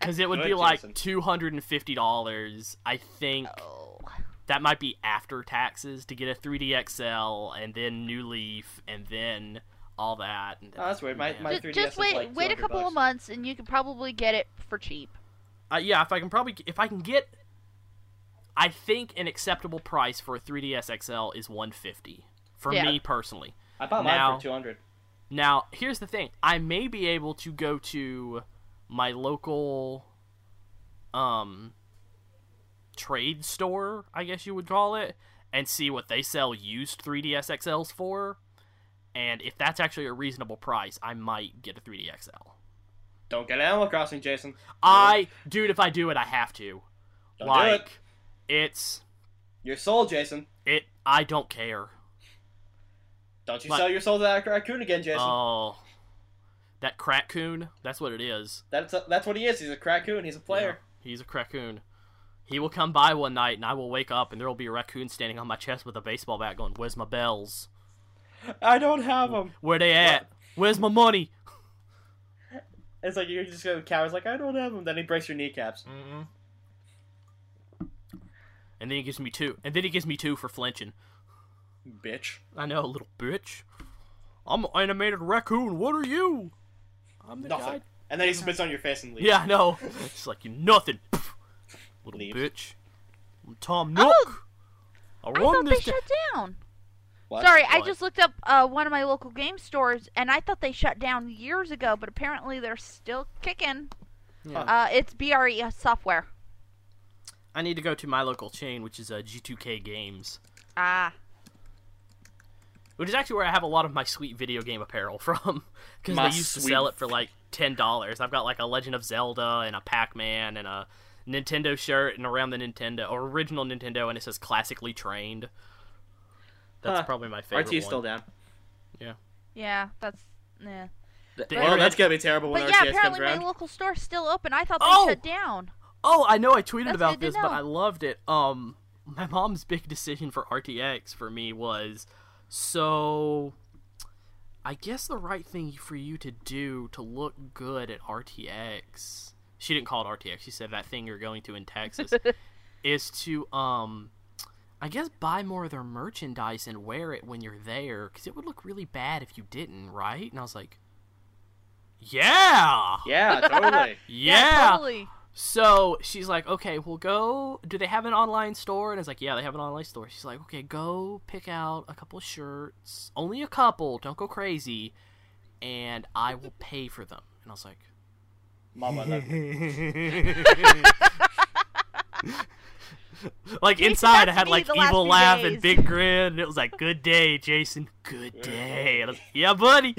Speaker 3: Because it would be like
Speaker 1: Jason.
Speaker 3: two hundred and fifty dollars. I think
Speaker 2: Oh.
Speaker 3: that might be after taxes to get a 3D XL and then New Leaf and then all that. And
Speaker 1: Oh, that's weird. My-
Speaker 3: Man.
Speaker 1: my-
Speaker 2: Just,
Speaker 1: 3DS
Speaker 2: just
Speaker 1: is
Speaker 2: wait,
Speaker 1: like
Speaker 2: wait a couple
Speaker 1: bucks.
Speaker 2: of months, and you could probably get it for cheap.
Speaker 3: Uh, yeah, if I can probably if I can get, I think an acceptable price for a 3DS XL is 150 for
Speaker 2: Yeah.
Speaker 3: me personally.
Speaker 1: I bought mine
Speaker 3: Now-
Speaker 1: for 200.
Speaker 3: Now, here's the thing. I may be able to go to my local um trade store, I guess you would call it, and see what they sell used 3DS XLs for. And if that's actually a reasonable price, I might get a 3D XL.
Speaker 1: Don't get Animal Crossing, Jason.
Speaker 3: I dude, if I do it, I have to.
Speaker 1: Don't do
Speaker 3: like
Speaker 1: it.
Speaker 3: It's
Speaker 1: Your soul, Jason.
Speaker 3: it I don't care.
Speaker 1: Don't you sell your soul to that raccoon again, Jason.
Speaker 3: Oh. That crackcoon, that's what it is.
Speaker 1: that's that's what he is. He's a raccoon. He's a player.
Speaker 3: Yeah, he's a raccoon. He will come by one night and I will wake up and there will be a raccoon standing on my chest with a baseball bat going, Where's my bells?
Speaker 1: I don't have them.
Speaker 3: Where they at? Where's my money?
Speaker 1: It's like you're just going go cowards like I don't have them." Then he breaks your kneecaps.
Speaker 3: Mm-hmm. And then he gives me two. And then he gives me two for flinching.
Speaker 1: Bitch.
Speaker 3: I know, little bitch. I'm an animated raccoon. What are you? I'm the
Speaker 1: Nothing.
Speaker 3: guy.
Speaker 1: And then he spits on your face and leaves.
Speaker 3: Yeah, I know. It's like you nothing. little
Speaker 1: Leaves.
Speaker 3: bitch. I'm Tom Nook.
Speaker 2: Oh,
Speaker 3: I
Speaker 2: I
Speaker 3: run
Speaker 2: thought they
Speaker 3: da-
Speaker 2: shut down.
Speaker 1: What?
Speaker 2: Sorry, I just looked up uh, one of my local game stores, and I thought they shut down years ago, but apparently they're still kicking.
Speaker 3: Yeah.
Speaker 2: Uh, it's BRE software.
Speaker 3: I need to go to my local chain, which is uh, G2K Games,
Speaker 2: Ah,
Speaker 3: which is actually where I have a lot of my sweet video game apparel from, because they used to sell it for like ten dollars. I've got like a Legend of Zelda and a Pac-Man and a Nintendo shirt and around the Nintendo or original Nintendo, and it says "classically trained." That's
Speaker 1: Huh.
Speaker 3: probably my favorite
Speaker 1: RT's
Speaker 3: one.
Speaker 1: still down.
Speaker 2: yeah, Yeah, that's yeah.
Speaker 3: The
Speaker 1: Well,
Speaker 3: internet-
Speaker 1: that's gonna be terrible when
Speaker 2: But yeah,
Speaker 1: RTX comes
Speaker 2: apparently my
Speaker 1: around.
Speaker 2: local store's still open. I thought they
Speaker 3: Oh!
Speaker 2: shut down.
Speaker 3: Oh, I know I tweeted
Speaker 2: That's
Speaker 3: about
Speaker 2: good to
Speaker 3: this, but. I loved it. Um, my mom's big decision for RTX for me was so. I guess the right thing for you to do to look good at RTX. She didn't call it RTX. She said that thing you're going to in Texas is to um. I guess buy more of their merchandise and wear it when you're there, because it would look really bad if you didn't, right? And I was like, yeah,
Speaker 1: Yeah, totally.
Speaker 3: yeah.
Speaker 2: totally.
Speaker 3: So she's like, okay, we'll go. Do they have an online store? And it's like, yeah, they have an online store. She's like, okay, go pick out a couple shirts, only a couple. Don't go crazy, and I will pay for them. And I was like,
Speaker 1: Mama love
Speaker 3: like
Speaker 2: Jason,
Speaker 3: inside, I had like evil laugh
Speaker 2: days.
Speaker 3: and big grin, and it was like, good day, Jason. Good day. And I was, yeah, buddy.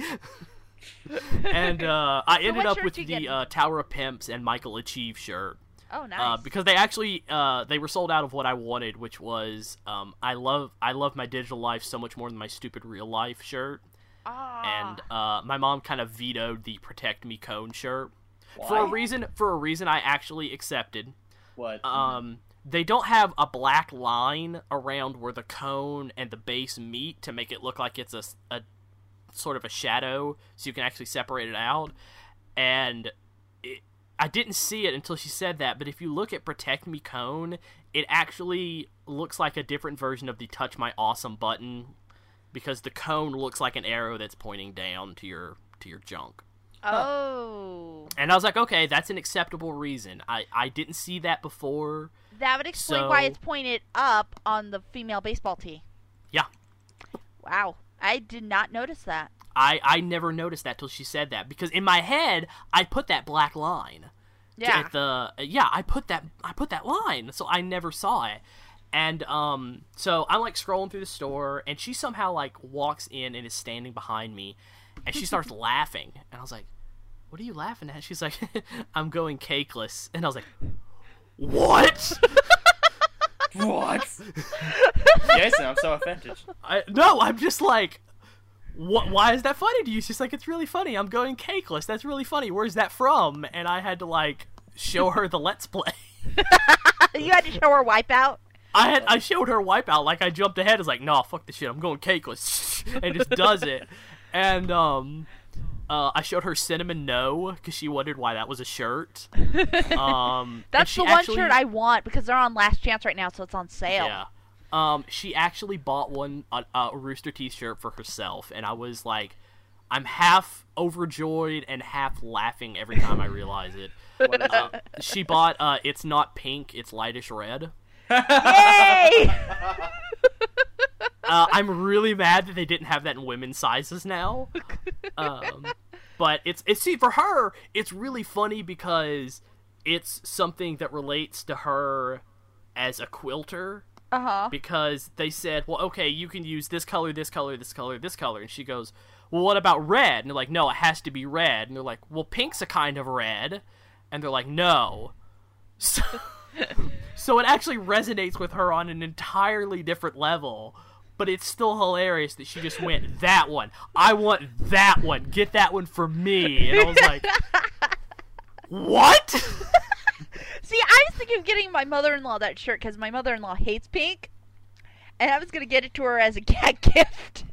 Speaker 3: and uh, I
Speaker 2: So
Speaker 3: ended up with the uh, Tower of Pimps and Michael Achieve shirt.
Speaker 2: Oh, nice.
Speaker 3: uh, because they actually uh, they were sold out of what I wanted, which was um, I love I love my digital life so much more than my stupid real life shirt,
Speaker 2: ah.
Speaker 3: and uh, my mom kind of vetoed the Protect Me cone shirt for a reason for a reason I actually accepted.
Speaker 1: What?
Speaker 3: Um, they don't have a black line around where the cone and the base meet to make it look like it's a, s- a sort of a shadow, so you can actually separate it out. And it, I didn't see it until she said that, but if you look at Protect Me cone, it actually looks like a different version of the Touch My Awesome button because the cone looks like an arrow that's pointing down to your to your junk.
Speaker 2: oh.
Speaker 3: And I was like, okay, that's an acceptable reason. I, I didn't see that before.
Speaker 2: That would explain why it's pointed up on the female baseball tee.
Speaker 3: Yeah.
Speaker 2: Wow. I did not notice that.
Speaker 3: I, I never noticed that till she said that because in my head I put that black line.
Speaker 2: Yeah.
Speaker 3: At the yeah, I put that I put that line, so I never saw it. And um so I'm like scrolling through the store and she somehow like walks in and is standing behind me and she starts laughing and I was like, "What are you laughing at?" She's like, "I'm going cakeless." And I was like, "What?"
Speaker 1: what? Jason, I'm so offended.
Speaker 3: I, no, I'm just like, what? Why is that funny to you? She's like, it's really funny. I'm going cakeless. That's really funny. Where's that from? And I had to like show her the let's play.
Speaker 2: you had to show her wipeout.
Speaker 3: I had I showed her wipeout. Like I jumped ahead. I was like, no, fuck this shit. I'm going cakeless, and just does it. And um, uh, I showed her cinnamon no because she wondered why that was a shirt. Um,
Speaker 2: That's
Speaker 3: she
Speaker 2: the one
Speaker 3: actually-
Speaker 2: shirt I want because they're on last chance right now, so it's on sale.
Speaker 3: Yeah. Um, she actually bought one a, a Rooster Teeth shirt for herself, and I was like, I'm half overjoyed and half laughing every time I realize it. Uh, she bought uh, it's not pink, it's lightish red.
Speaker 2: Yay!
Speaker 3: Uh, I'm really mad that they didn't have that in women's sizes now. Um, but it's it's see for her, it's really funny because it's something that relates to her as a quilter.
Speaker 2: uh huh.
Speaker 3: because they said, well, okay, you can use this color, this color, this color, this color. And she goes, well, what about red? And they're like, no, it has to be red. And they're like, well, pink's a kind of red. And they're like, no. So, so it actually resonates with her on an entirely different level. But it's still hilarious that she just went, that one. I want that one. Get that one for me. And I was like, what?
Speaker 2: See, I was thinking of getting my mother-in-law that shirt because my mother-in-law hates pink, and I was gonna get it to her as a cat gift.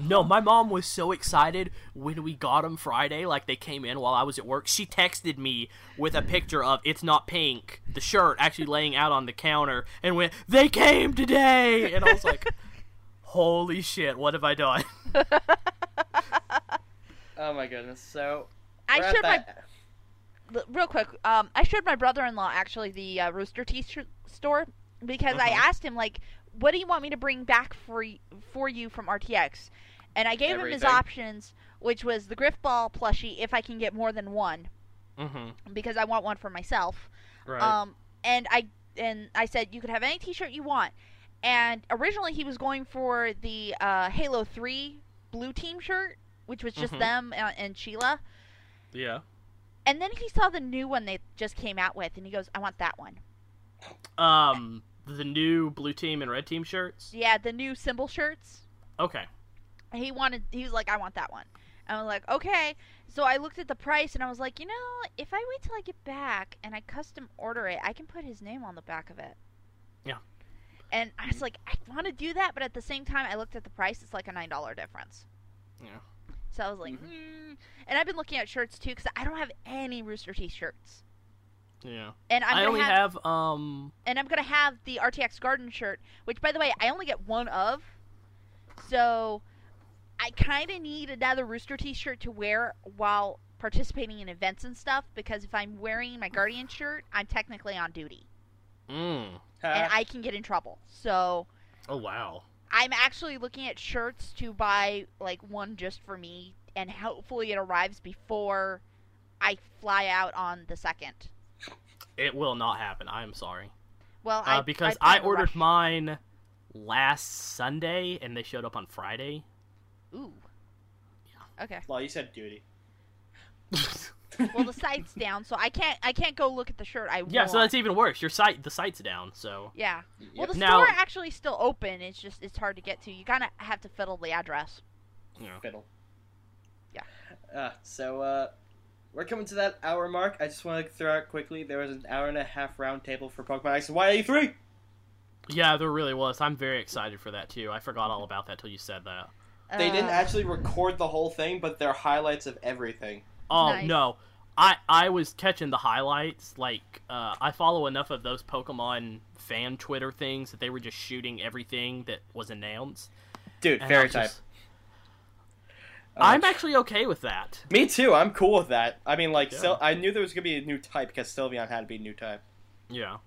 Speaker 3: No, my mom was so excited when we got them Friday, like they came in while I was at work. She texted me with a picture of it's not pink, the shirt actually laying out on the counter, and went, "They came today," and I was like, "Holy shit, what have I done?"
Speaker 1: Oh my goodness. So
Speaker 2: I
Speaker 1: we're
Speaker 2: showed my real quick. Um, I showed my brother-in-law actually the uh, Rooster Teeth sh- store because I
Speaker 3: Mhm.
Speaker 2: asked him like, "What do you want me to bring back for y- for you from RTX?" And I gave him his options, which was the Grifball plushie if I can get more than one
Speaker 3: mm-hmm.
Speaker 2: because I want one for myself.
Speaker 3: Right.
Speaker 2: Um, and I and I said you could have any T-shirt you want. And originally he was going for the uh, Halo Three blue team shirt, which was just
Speaker 3: Mhm.
Speaker 2: them uh, and Sheila.
Speaker 3: yeah.
Speaker 2: And then he saw the new one they just came out with, and he goes, "I want that one."
Speaker 3: Um, the new blue team and red team shirts.
Speaker 2: Yeah, the new symbol shirts.
Speaker 3: Okay.
Speaker 2: He wanted. He was like, "I want that one," And I was like, okay. So I looked at the price and I was like, you know, if I wait till I get back and I custom order it, I can put his name on the back of it.
Speaker 3: Yeah.
Speaker 2: And I was like, I want to do that, but at the same time, I looked at the price. It's like a nine dollar difference.
Speaker 3: Yeah.
Speaker 2: So I was like, mm. and I've been looking at shirts too because I don't have any Rooster Teeth shirts.
Speaker 3: Yeah.
Speaker 2: And I'm
Speaker 3: I only
Speaker 2: have,
Speaker 3: have um
Speaker 2: and I'm gonna have the RTX Guardian shirt, which by the way I only get one of. So I kind of need another Rooster Teeth shirt to wear while participating in events and stuff because if I'm wearing my Guardian shirt, I'm technically on duty
Speaker 3: mm.
Speaker 2: and I can get in trouble. So
Speaker 3: Oh wow.
Speaker 2: I'm actually looking at shirts to buy like one just for me, and hopefully it arrives before I fly out on the second.
Speaker 3: It will not happen. I am sorry.
Speaker 2: Well,
Speaker 3: Uh,
Speaker 2: I
Speaker 3: because
Speaker 2: I,
Speaker 3: I, ordered
Speaker 2: rush-
Speaker 3: mine last Sunday and they showed up on Friday.
Speaker 2: Ooh. Okay.
Speaker 1: Well, you said duty.
Speaker 2: Well, the site's down, so I can't I can't go look at the shirt I
Speaker 3: yeah, so
Speaker 2: want.
Speaker 3: that's even worse. Your site the site's down, so
Speaker 2: Yeah. Well, the
Speaker 3: Now-
Speaker 2: store actually still open. It's just it's hard to get to. You kind of have to fiddle the address.
Speaker 3: yeah.
Speaker 1: fiddle.
Speaker 2: Yeah.
Speaker 1: Uh, so uh, we're coming to that hour mark. I just want to throw out quickly. There was an hour and a half round table for Pokemon X and Y at E3.
Speaker 3: Yeah, there really was. I'm very excited for that too. I forgot all about that till you said that.
Speaker 1: They didn't
Speaker 2: Uh,
Speaker 1: actually record the whole thing, but they're highlights of everything.
Speaker 3: Oh
Speaker 2: Nice.
Speaker 3: no. I I was catching the highlights. Like uh, I follow enough of those Pokemon fan Twitter things that they were just shooting everything that was announced.
Speaker 1: Dude,
Speaker 3: And
Speaker 1: fairy
Speaker 3: I'm
Speaker 1: type.
Speaker 3: just-
Speaker 1: Uh,
Speaker 3: I'm actually okay with that.
Speaker 1: Me too. I'm cool with that. I mean, like,
Speaker 3: Yeah.
Speaker 1: Sil- I knew there was gonna be a new type because Sylveon had to be a new type,
Speaker 3: Yeah.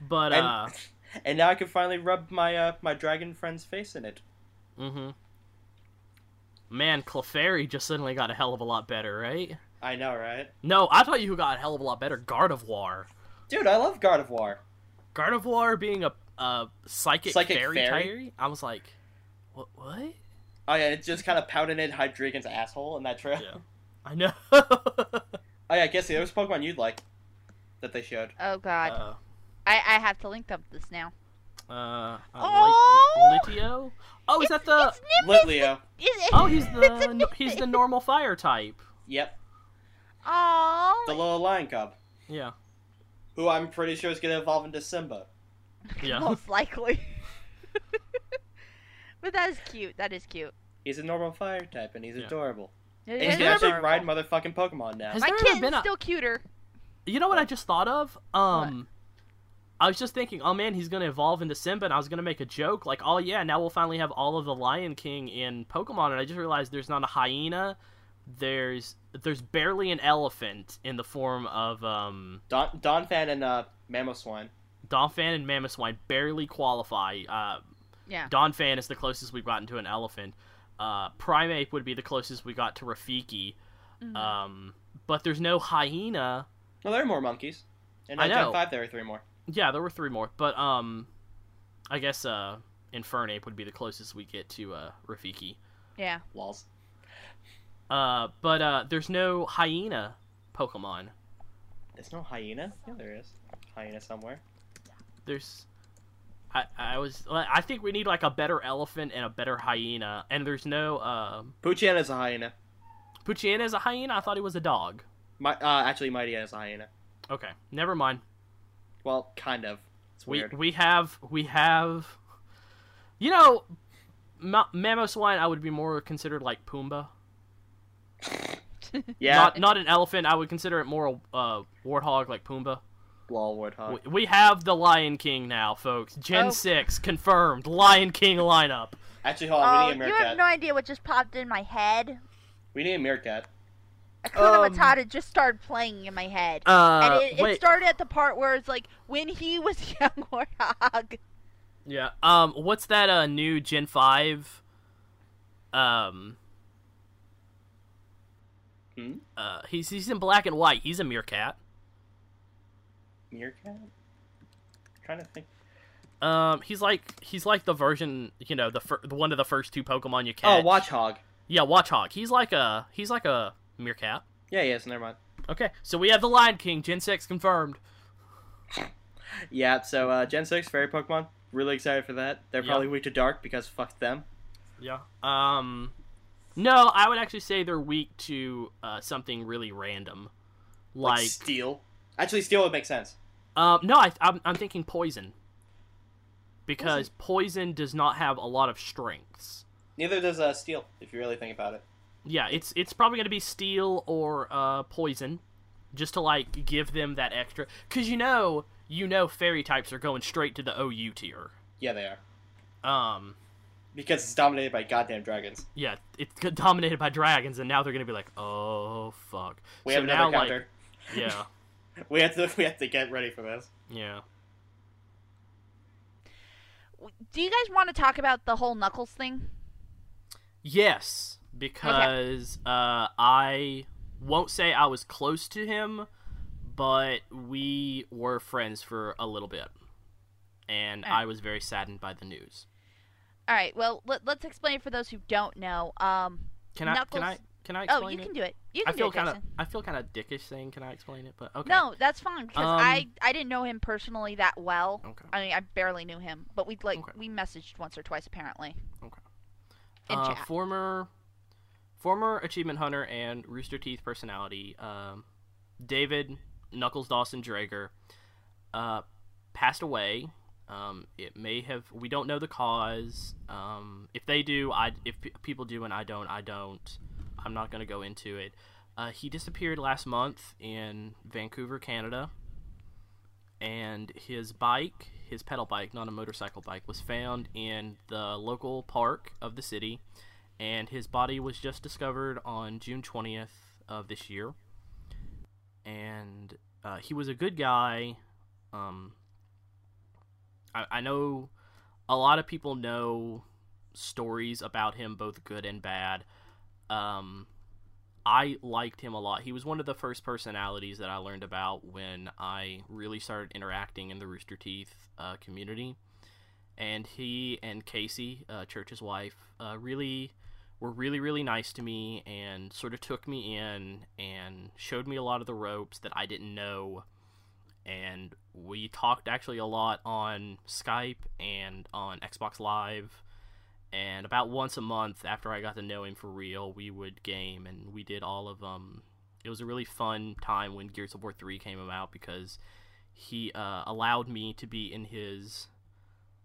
Speaker 3: But
Speaker 1: and
Speaker 3: uh
Speaker 1: and now I can finally rub my uh my dragon friend's face in it.
Speaker 3: Mm mhm. Man, Clefairy just suddenly got a hell of a lot better, right?
Speaker 1: I know, right?
Speaker 3: No, I thought you got a hell of a lot better. Gardevoir.
Speaker 1: Dude, I love Gardevoir.
Speaker 3: Gardevoir being a, a psychic,
Speaker 1: Psychic
Speaker 3: fairy,
Speaker 1: fairy?
Speaker 3: type, I was like, what? What?
Speaker 1: Oh yeah, it just kind of pounded in Hydreigon's asshole in that trail.
Speaker 3: Yeah. I know.
Speaker 1: Oh yeah, I guess there was Pokemon you'd like that they showed.
Speaker 2: Oh God,
Speaker 3: uh,
Speaker 2: I I have to link up this now.
Speaker 3: uh,
Speaker 2: Oh!
Speaker 3: Lit- Litio. Oh, is that the?
Speaker 2: It's Nimbus.
Speaker 1: Litleo.
Speaker 2: Is it-
Speaker 3: Oh, he's the he's the normal fire type.
Speaker 1: Yep,
Speaker 2: Oh.
Speaker 1: the little lion cub,
Speaker 3: Yeah.
Speaker 1: who I'm pretty sure is gonna evolve into Simba.
Speaker 3: Yeah.
Speaker 2: Most likely. but that is cute. That is cute.
Speaker 1: He's a normal fire type, and he's
Speaker 3: Yeah.
Speaker 1: adorable.
Speaker 2: It
Speaker 1: And
Speaker 2: is
Speaker 1: he's gonna actually
Speaker 2: adorable.
Speaker 1: ride motherfucking Pokemon now.
Speaker 3: Has
Speaker 2: My
Speaker 3: there ever a-
Speaker 2: still cuter.
Speaker 3: You know what I just thought of? Um, I was just thinking, oh man, he's gonna evolve into Simba, and I was gonna make a joke like, oh yeah, now we'll finally have all of the Lion King in Pokemon, and I just realized there's not a hyena. There's there's barely an elephant in the form of um
Speaker 1: Don Donphan and uh Mamoswine.
Speaker 3: Donphan and Mamoswine barely qualify. Uh,
Speaker 2: Yeah.
Speaker 3: Donphan is the closest we've gotten to an elephant. Uh, Primeape would be the closest we got to Rafiki.
Speaker 2: Mhm.
Speaker 3: Um, but there's no hyena.
Speaker 1: No, there are more monkeys. In
Speaker 3: I know.
Speaker 1: Five, there are three more.
Speaker 3: Yeah, there were three more, but um, I guess uh, Infernape would be the closest we get to uh Rafiki.
Speaker 2: yeah.
Speaker 1: Walls.
Speaker 3: Uh, but uh, there's no hyena Pokemon.
Speaker 1: There's no hyena. Yeah, there is. Hyena somewhere.
Speaker 3: There's, I I was I think we need like a better elephant and a better hyena, and there's no
Speaker 1: Poochyena is a hyena.
Speaker 3: Poochyena is a hyena. I thought he was a dog.
Speaker 1: My, uh, actually, Mighty is a hyena.
Speaker 3: Okay, never mind.
Speaker 1: Well, kind of. It's
Speaker 3: We we have we have, you know, Ma- Mamoswine. I would be more considered like Pumbaa.
Speaker 1: Yeah.
Speaker 3: Not not an elephant. I would consider it more a uh, warthog like Pumbaa.
Speaker 1: Lol, Warthog.
Speaker 3: We, we have the Lion King now, folks. Gen
Speaker 2: Oh.
Speaker 3: six confirmed. Lion King lineup.
Speaker 1: Actually, hold on.
Speaker 2: Oh,
Speaker 1: we need a meerkat.
Speaker 2: you have no idea what just popped in my head.
Speaker 1: We need a meerkat.
Speaker 2: Hakuna
Speaker 3: Um,
Speaker 2: Matata just started playing in my head.
Speaker 3: Uh,
Speaker 2: and it, it started at the part where it's like when he was young warthog.
Speaker 3: Yeah. Um. What's that? Uh. New Gen five. Um.
Speaker 1: Hmm?
Speaker 3: Uh. He's he's in black and white. He's a meerkat.
Speaker 1: Meerkat? trying to think.
Speaker 3: Um. He's like he's like the version you know the fir- the one of the first two Pokemon you catch.
Speaker 1: Oh, Watchog.
Speaker 3: Yeah, Watchog. He's like a he's like a meerkat.
Speaker 1: Yeah, yes, never mind.
Speaker 3: Okay, so we have the Lion King Gen six confirmed.
Speaker 1: Yeah, so uh, Gen 6, Fairy Pokemon. Really excited for that. They're
Speaker 3: Yeah.
Speaker 1: probably weak to Dark because fuck them.
Speaker 3: Yeah. Um. No, I would actually say they're weak to uh, something really random,
Speaker 1: Like,
Speaker 3: like,
Speaker 1: steel. Actually, steel would make sense.
Speaker 3: um, no, I, I'm, I'm thinking poison, because poison does not have a lot of strengths.
Speaker 1: Neither does uh, steel, if you really think about it.
Speaker 3: Yeah, it's it's probably gonna be steel or uh, poison, just to like give them that extra. Cause you know, you know, fairy types are going straight to the OU tier.
Speaker 1: Yeah, they are.
Speaker 3: Um,
Speaker 1: Because it's dominated by goddamn dragons.
Speaker 3: yeah, it's dominated by dragons, and now they're gonna be like, oh fuck.
Speaker 1: We
Speaker 3: so
Speaker 1: have
Speaker 3: now,
Speaker 1: another counter.
Speaker 3: like, yeah,
Speaker 1: We have to we have to get ready for this.
Speaker 3: yeah.
Speaker 2: Do you guys want to talk about the whole Knuckles thing?
Speaker 3: Yes, because uh, I won't say I was close to him, but we were friends for a little bit, and
Speaker 2: Alright.
Speaker 3: I was very saddened by the news.
Speaker 2: All right. Well, let, let's explain it for those who don't know. Um,
Speaker 3: Can I? Can I? Can I explain
Speaker 2: oh,
Speaker 3: explain
Speaker 2: you
Speaker 3: it?
Speaker 2: can do it. You
Speaker 3: I
Speaker 2: can
Speaker 3: feel
Speaker 2: do it,
Speaker 3: kind of. I feel kind of dickish saying, "Can I explain it?" But okay.
Speaker 2: No, that's fine because
Speaker 3: Um,
Speaker 2: I I didn't know him personally that well.
Speaker 3: Okay.
Speaker 2: I mean, I barely knew him, but we like
Speaker 3: Okay.
Speaker 2: we messaged once or twice apparently.
Speaker 3: Okay.
Speaker 2: In
Speaker 3: uh,
Speaker 2: chat.
Speaker 3: Former, former achievement hunter and Rooster Teeth personality, um, David Knuckles Dawson Drager, uh, passed away. Um, it may have. We don't know the cause. Um, if they do, I. If pe- people do and I don't, I don't. I'm not gonna go into it. Uh, he disappeared last month in Vancouver, Canada, and his bike, his pedal bike, not a motorcycle bike, was found in the local park of the city, and his body was just discovered on June 20th of this year. And uh, he was a good guy. Um, I, I know a lot of people know stories about him, both good and bad. Um, I liked him a lot. He was one of the first personalities that I learned about when I really started interacting in the Rooster Teeth uh, community. And he and Casey, uh, Church's wife, uh, really were really, really nice to me and sort of took me in and showed me a lot of the ropes that I didn't know. And we talked actually a lot on Skype and on Xbox Live and about once a month after I got to know him for real, we would game and we did all of um. It was a really fun time when Gears of War three came out because he uh, allowed me to be in his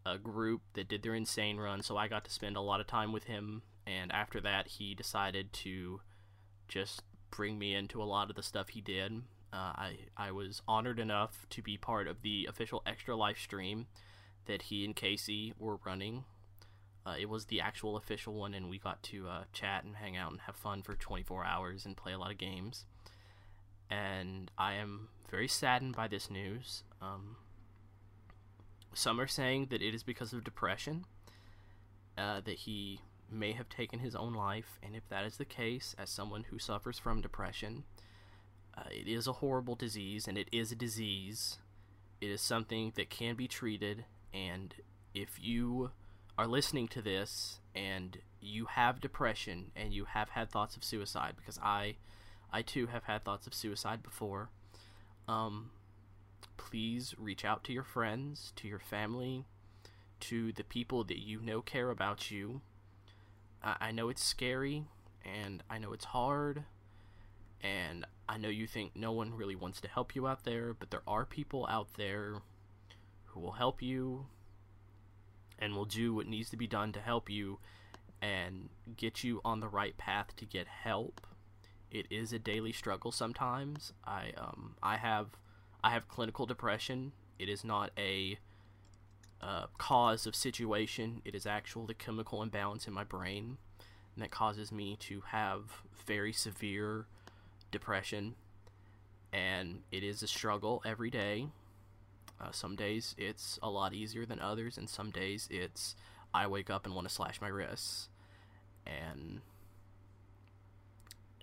Speaker 3: uh, group that did their insane run, so I got to spend a lot of time with him. And after that, he decided to just bring me into a lot of the stuff he did. Uh, I I was honored enough to be part of the official Extra Life stream that he and Casey were running uh, it was the actual official one, and we got to uh, chat and hang out and have fun for 24 hours and play a lot of games. And I am very saddened by this news. Um, some are saying that it is because of depression, uh, that he may have taken his own life, and if that is the case, as someone who suffers from depression, uh, it is a horrible disease, and it is a disease. It is something that can be treated, and if you are listening to this and you have depression and you have had thoughts of suicide because I I too have had thoughts of suicide before um please reach out to your friends, to your family, to the people that you know care about you. I, I know it's scary and I know it's hard and I know you think no one really wants to help you out there, but there are people out there who will help you and will do what needs to be done to help you and get you on the right path to get help. It is a daily struggle sometimes. I um I have I have clinical depression. It is not a uh, cause of situation. It is actual the chemical imbalance in my brain and that causes me to have very severe depression and it is a struggle every day uh, some days it's a lot easier than others, and some days it's I wake up and want to slash my wrists. And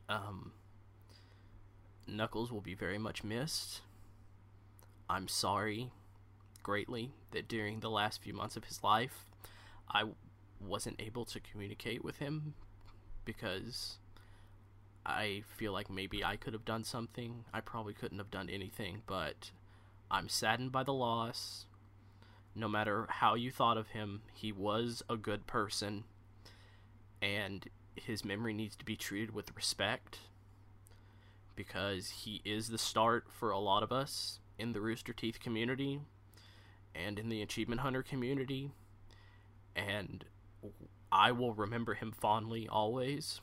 Speaker 3: um, Knuckles will be very much missed. I'm sorry greatly that during the last few months of his life, I wasn't able to communicate with him because I feel like maybe I could have done something. I probably couldn't have done anything, but I'm saddened by the loss. No matter how you thought of him, he was a good person. And his memory needs to be treated with respect because he is the start for a lot of us in the Rooster Teeth community and in the Achievement Hunter community. And I will remember him fondly always.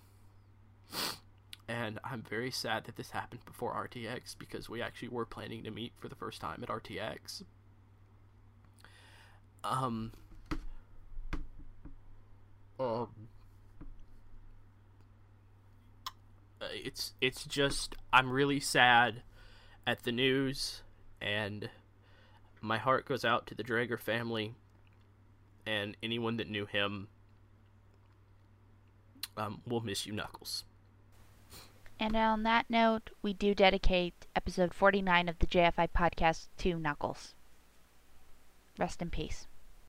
Speaker 3: And I'm very sad that this happened before RTX because we actually were planning to meet for the first time at RTX. Um. Um. uh, It's it's just I'm really sad at the news, and my heart goes out to the Drager family and anyone that knew him. Um, we'll miss you, Knuckles.
Speaker 2: And on that note, we do dedicate episode 49 of the JFI podcast to Knuckles. Rest in peace.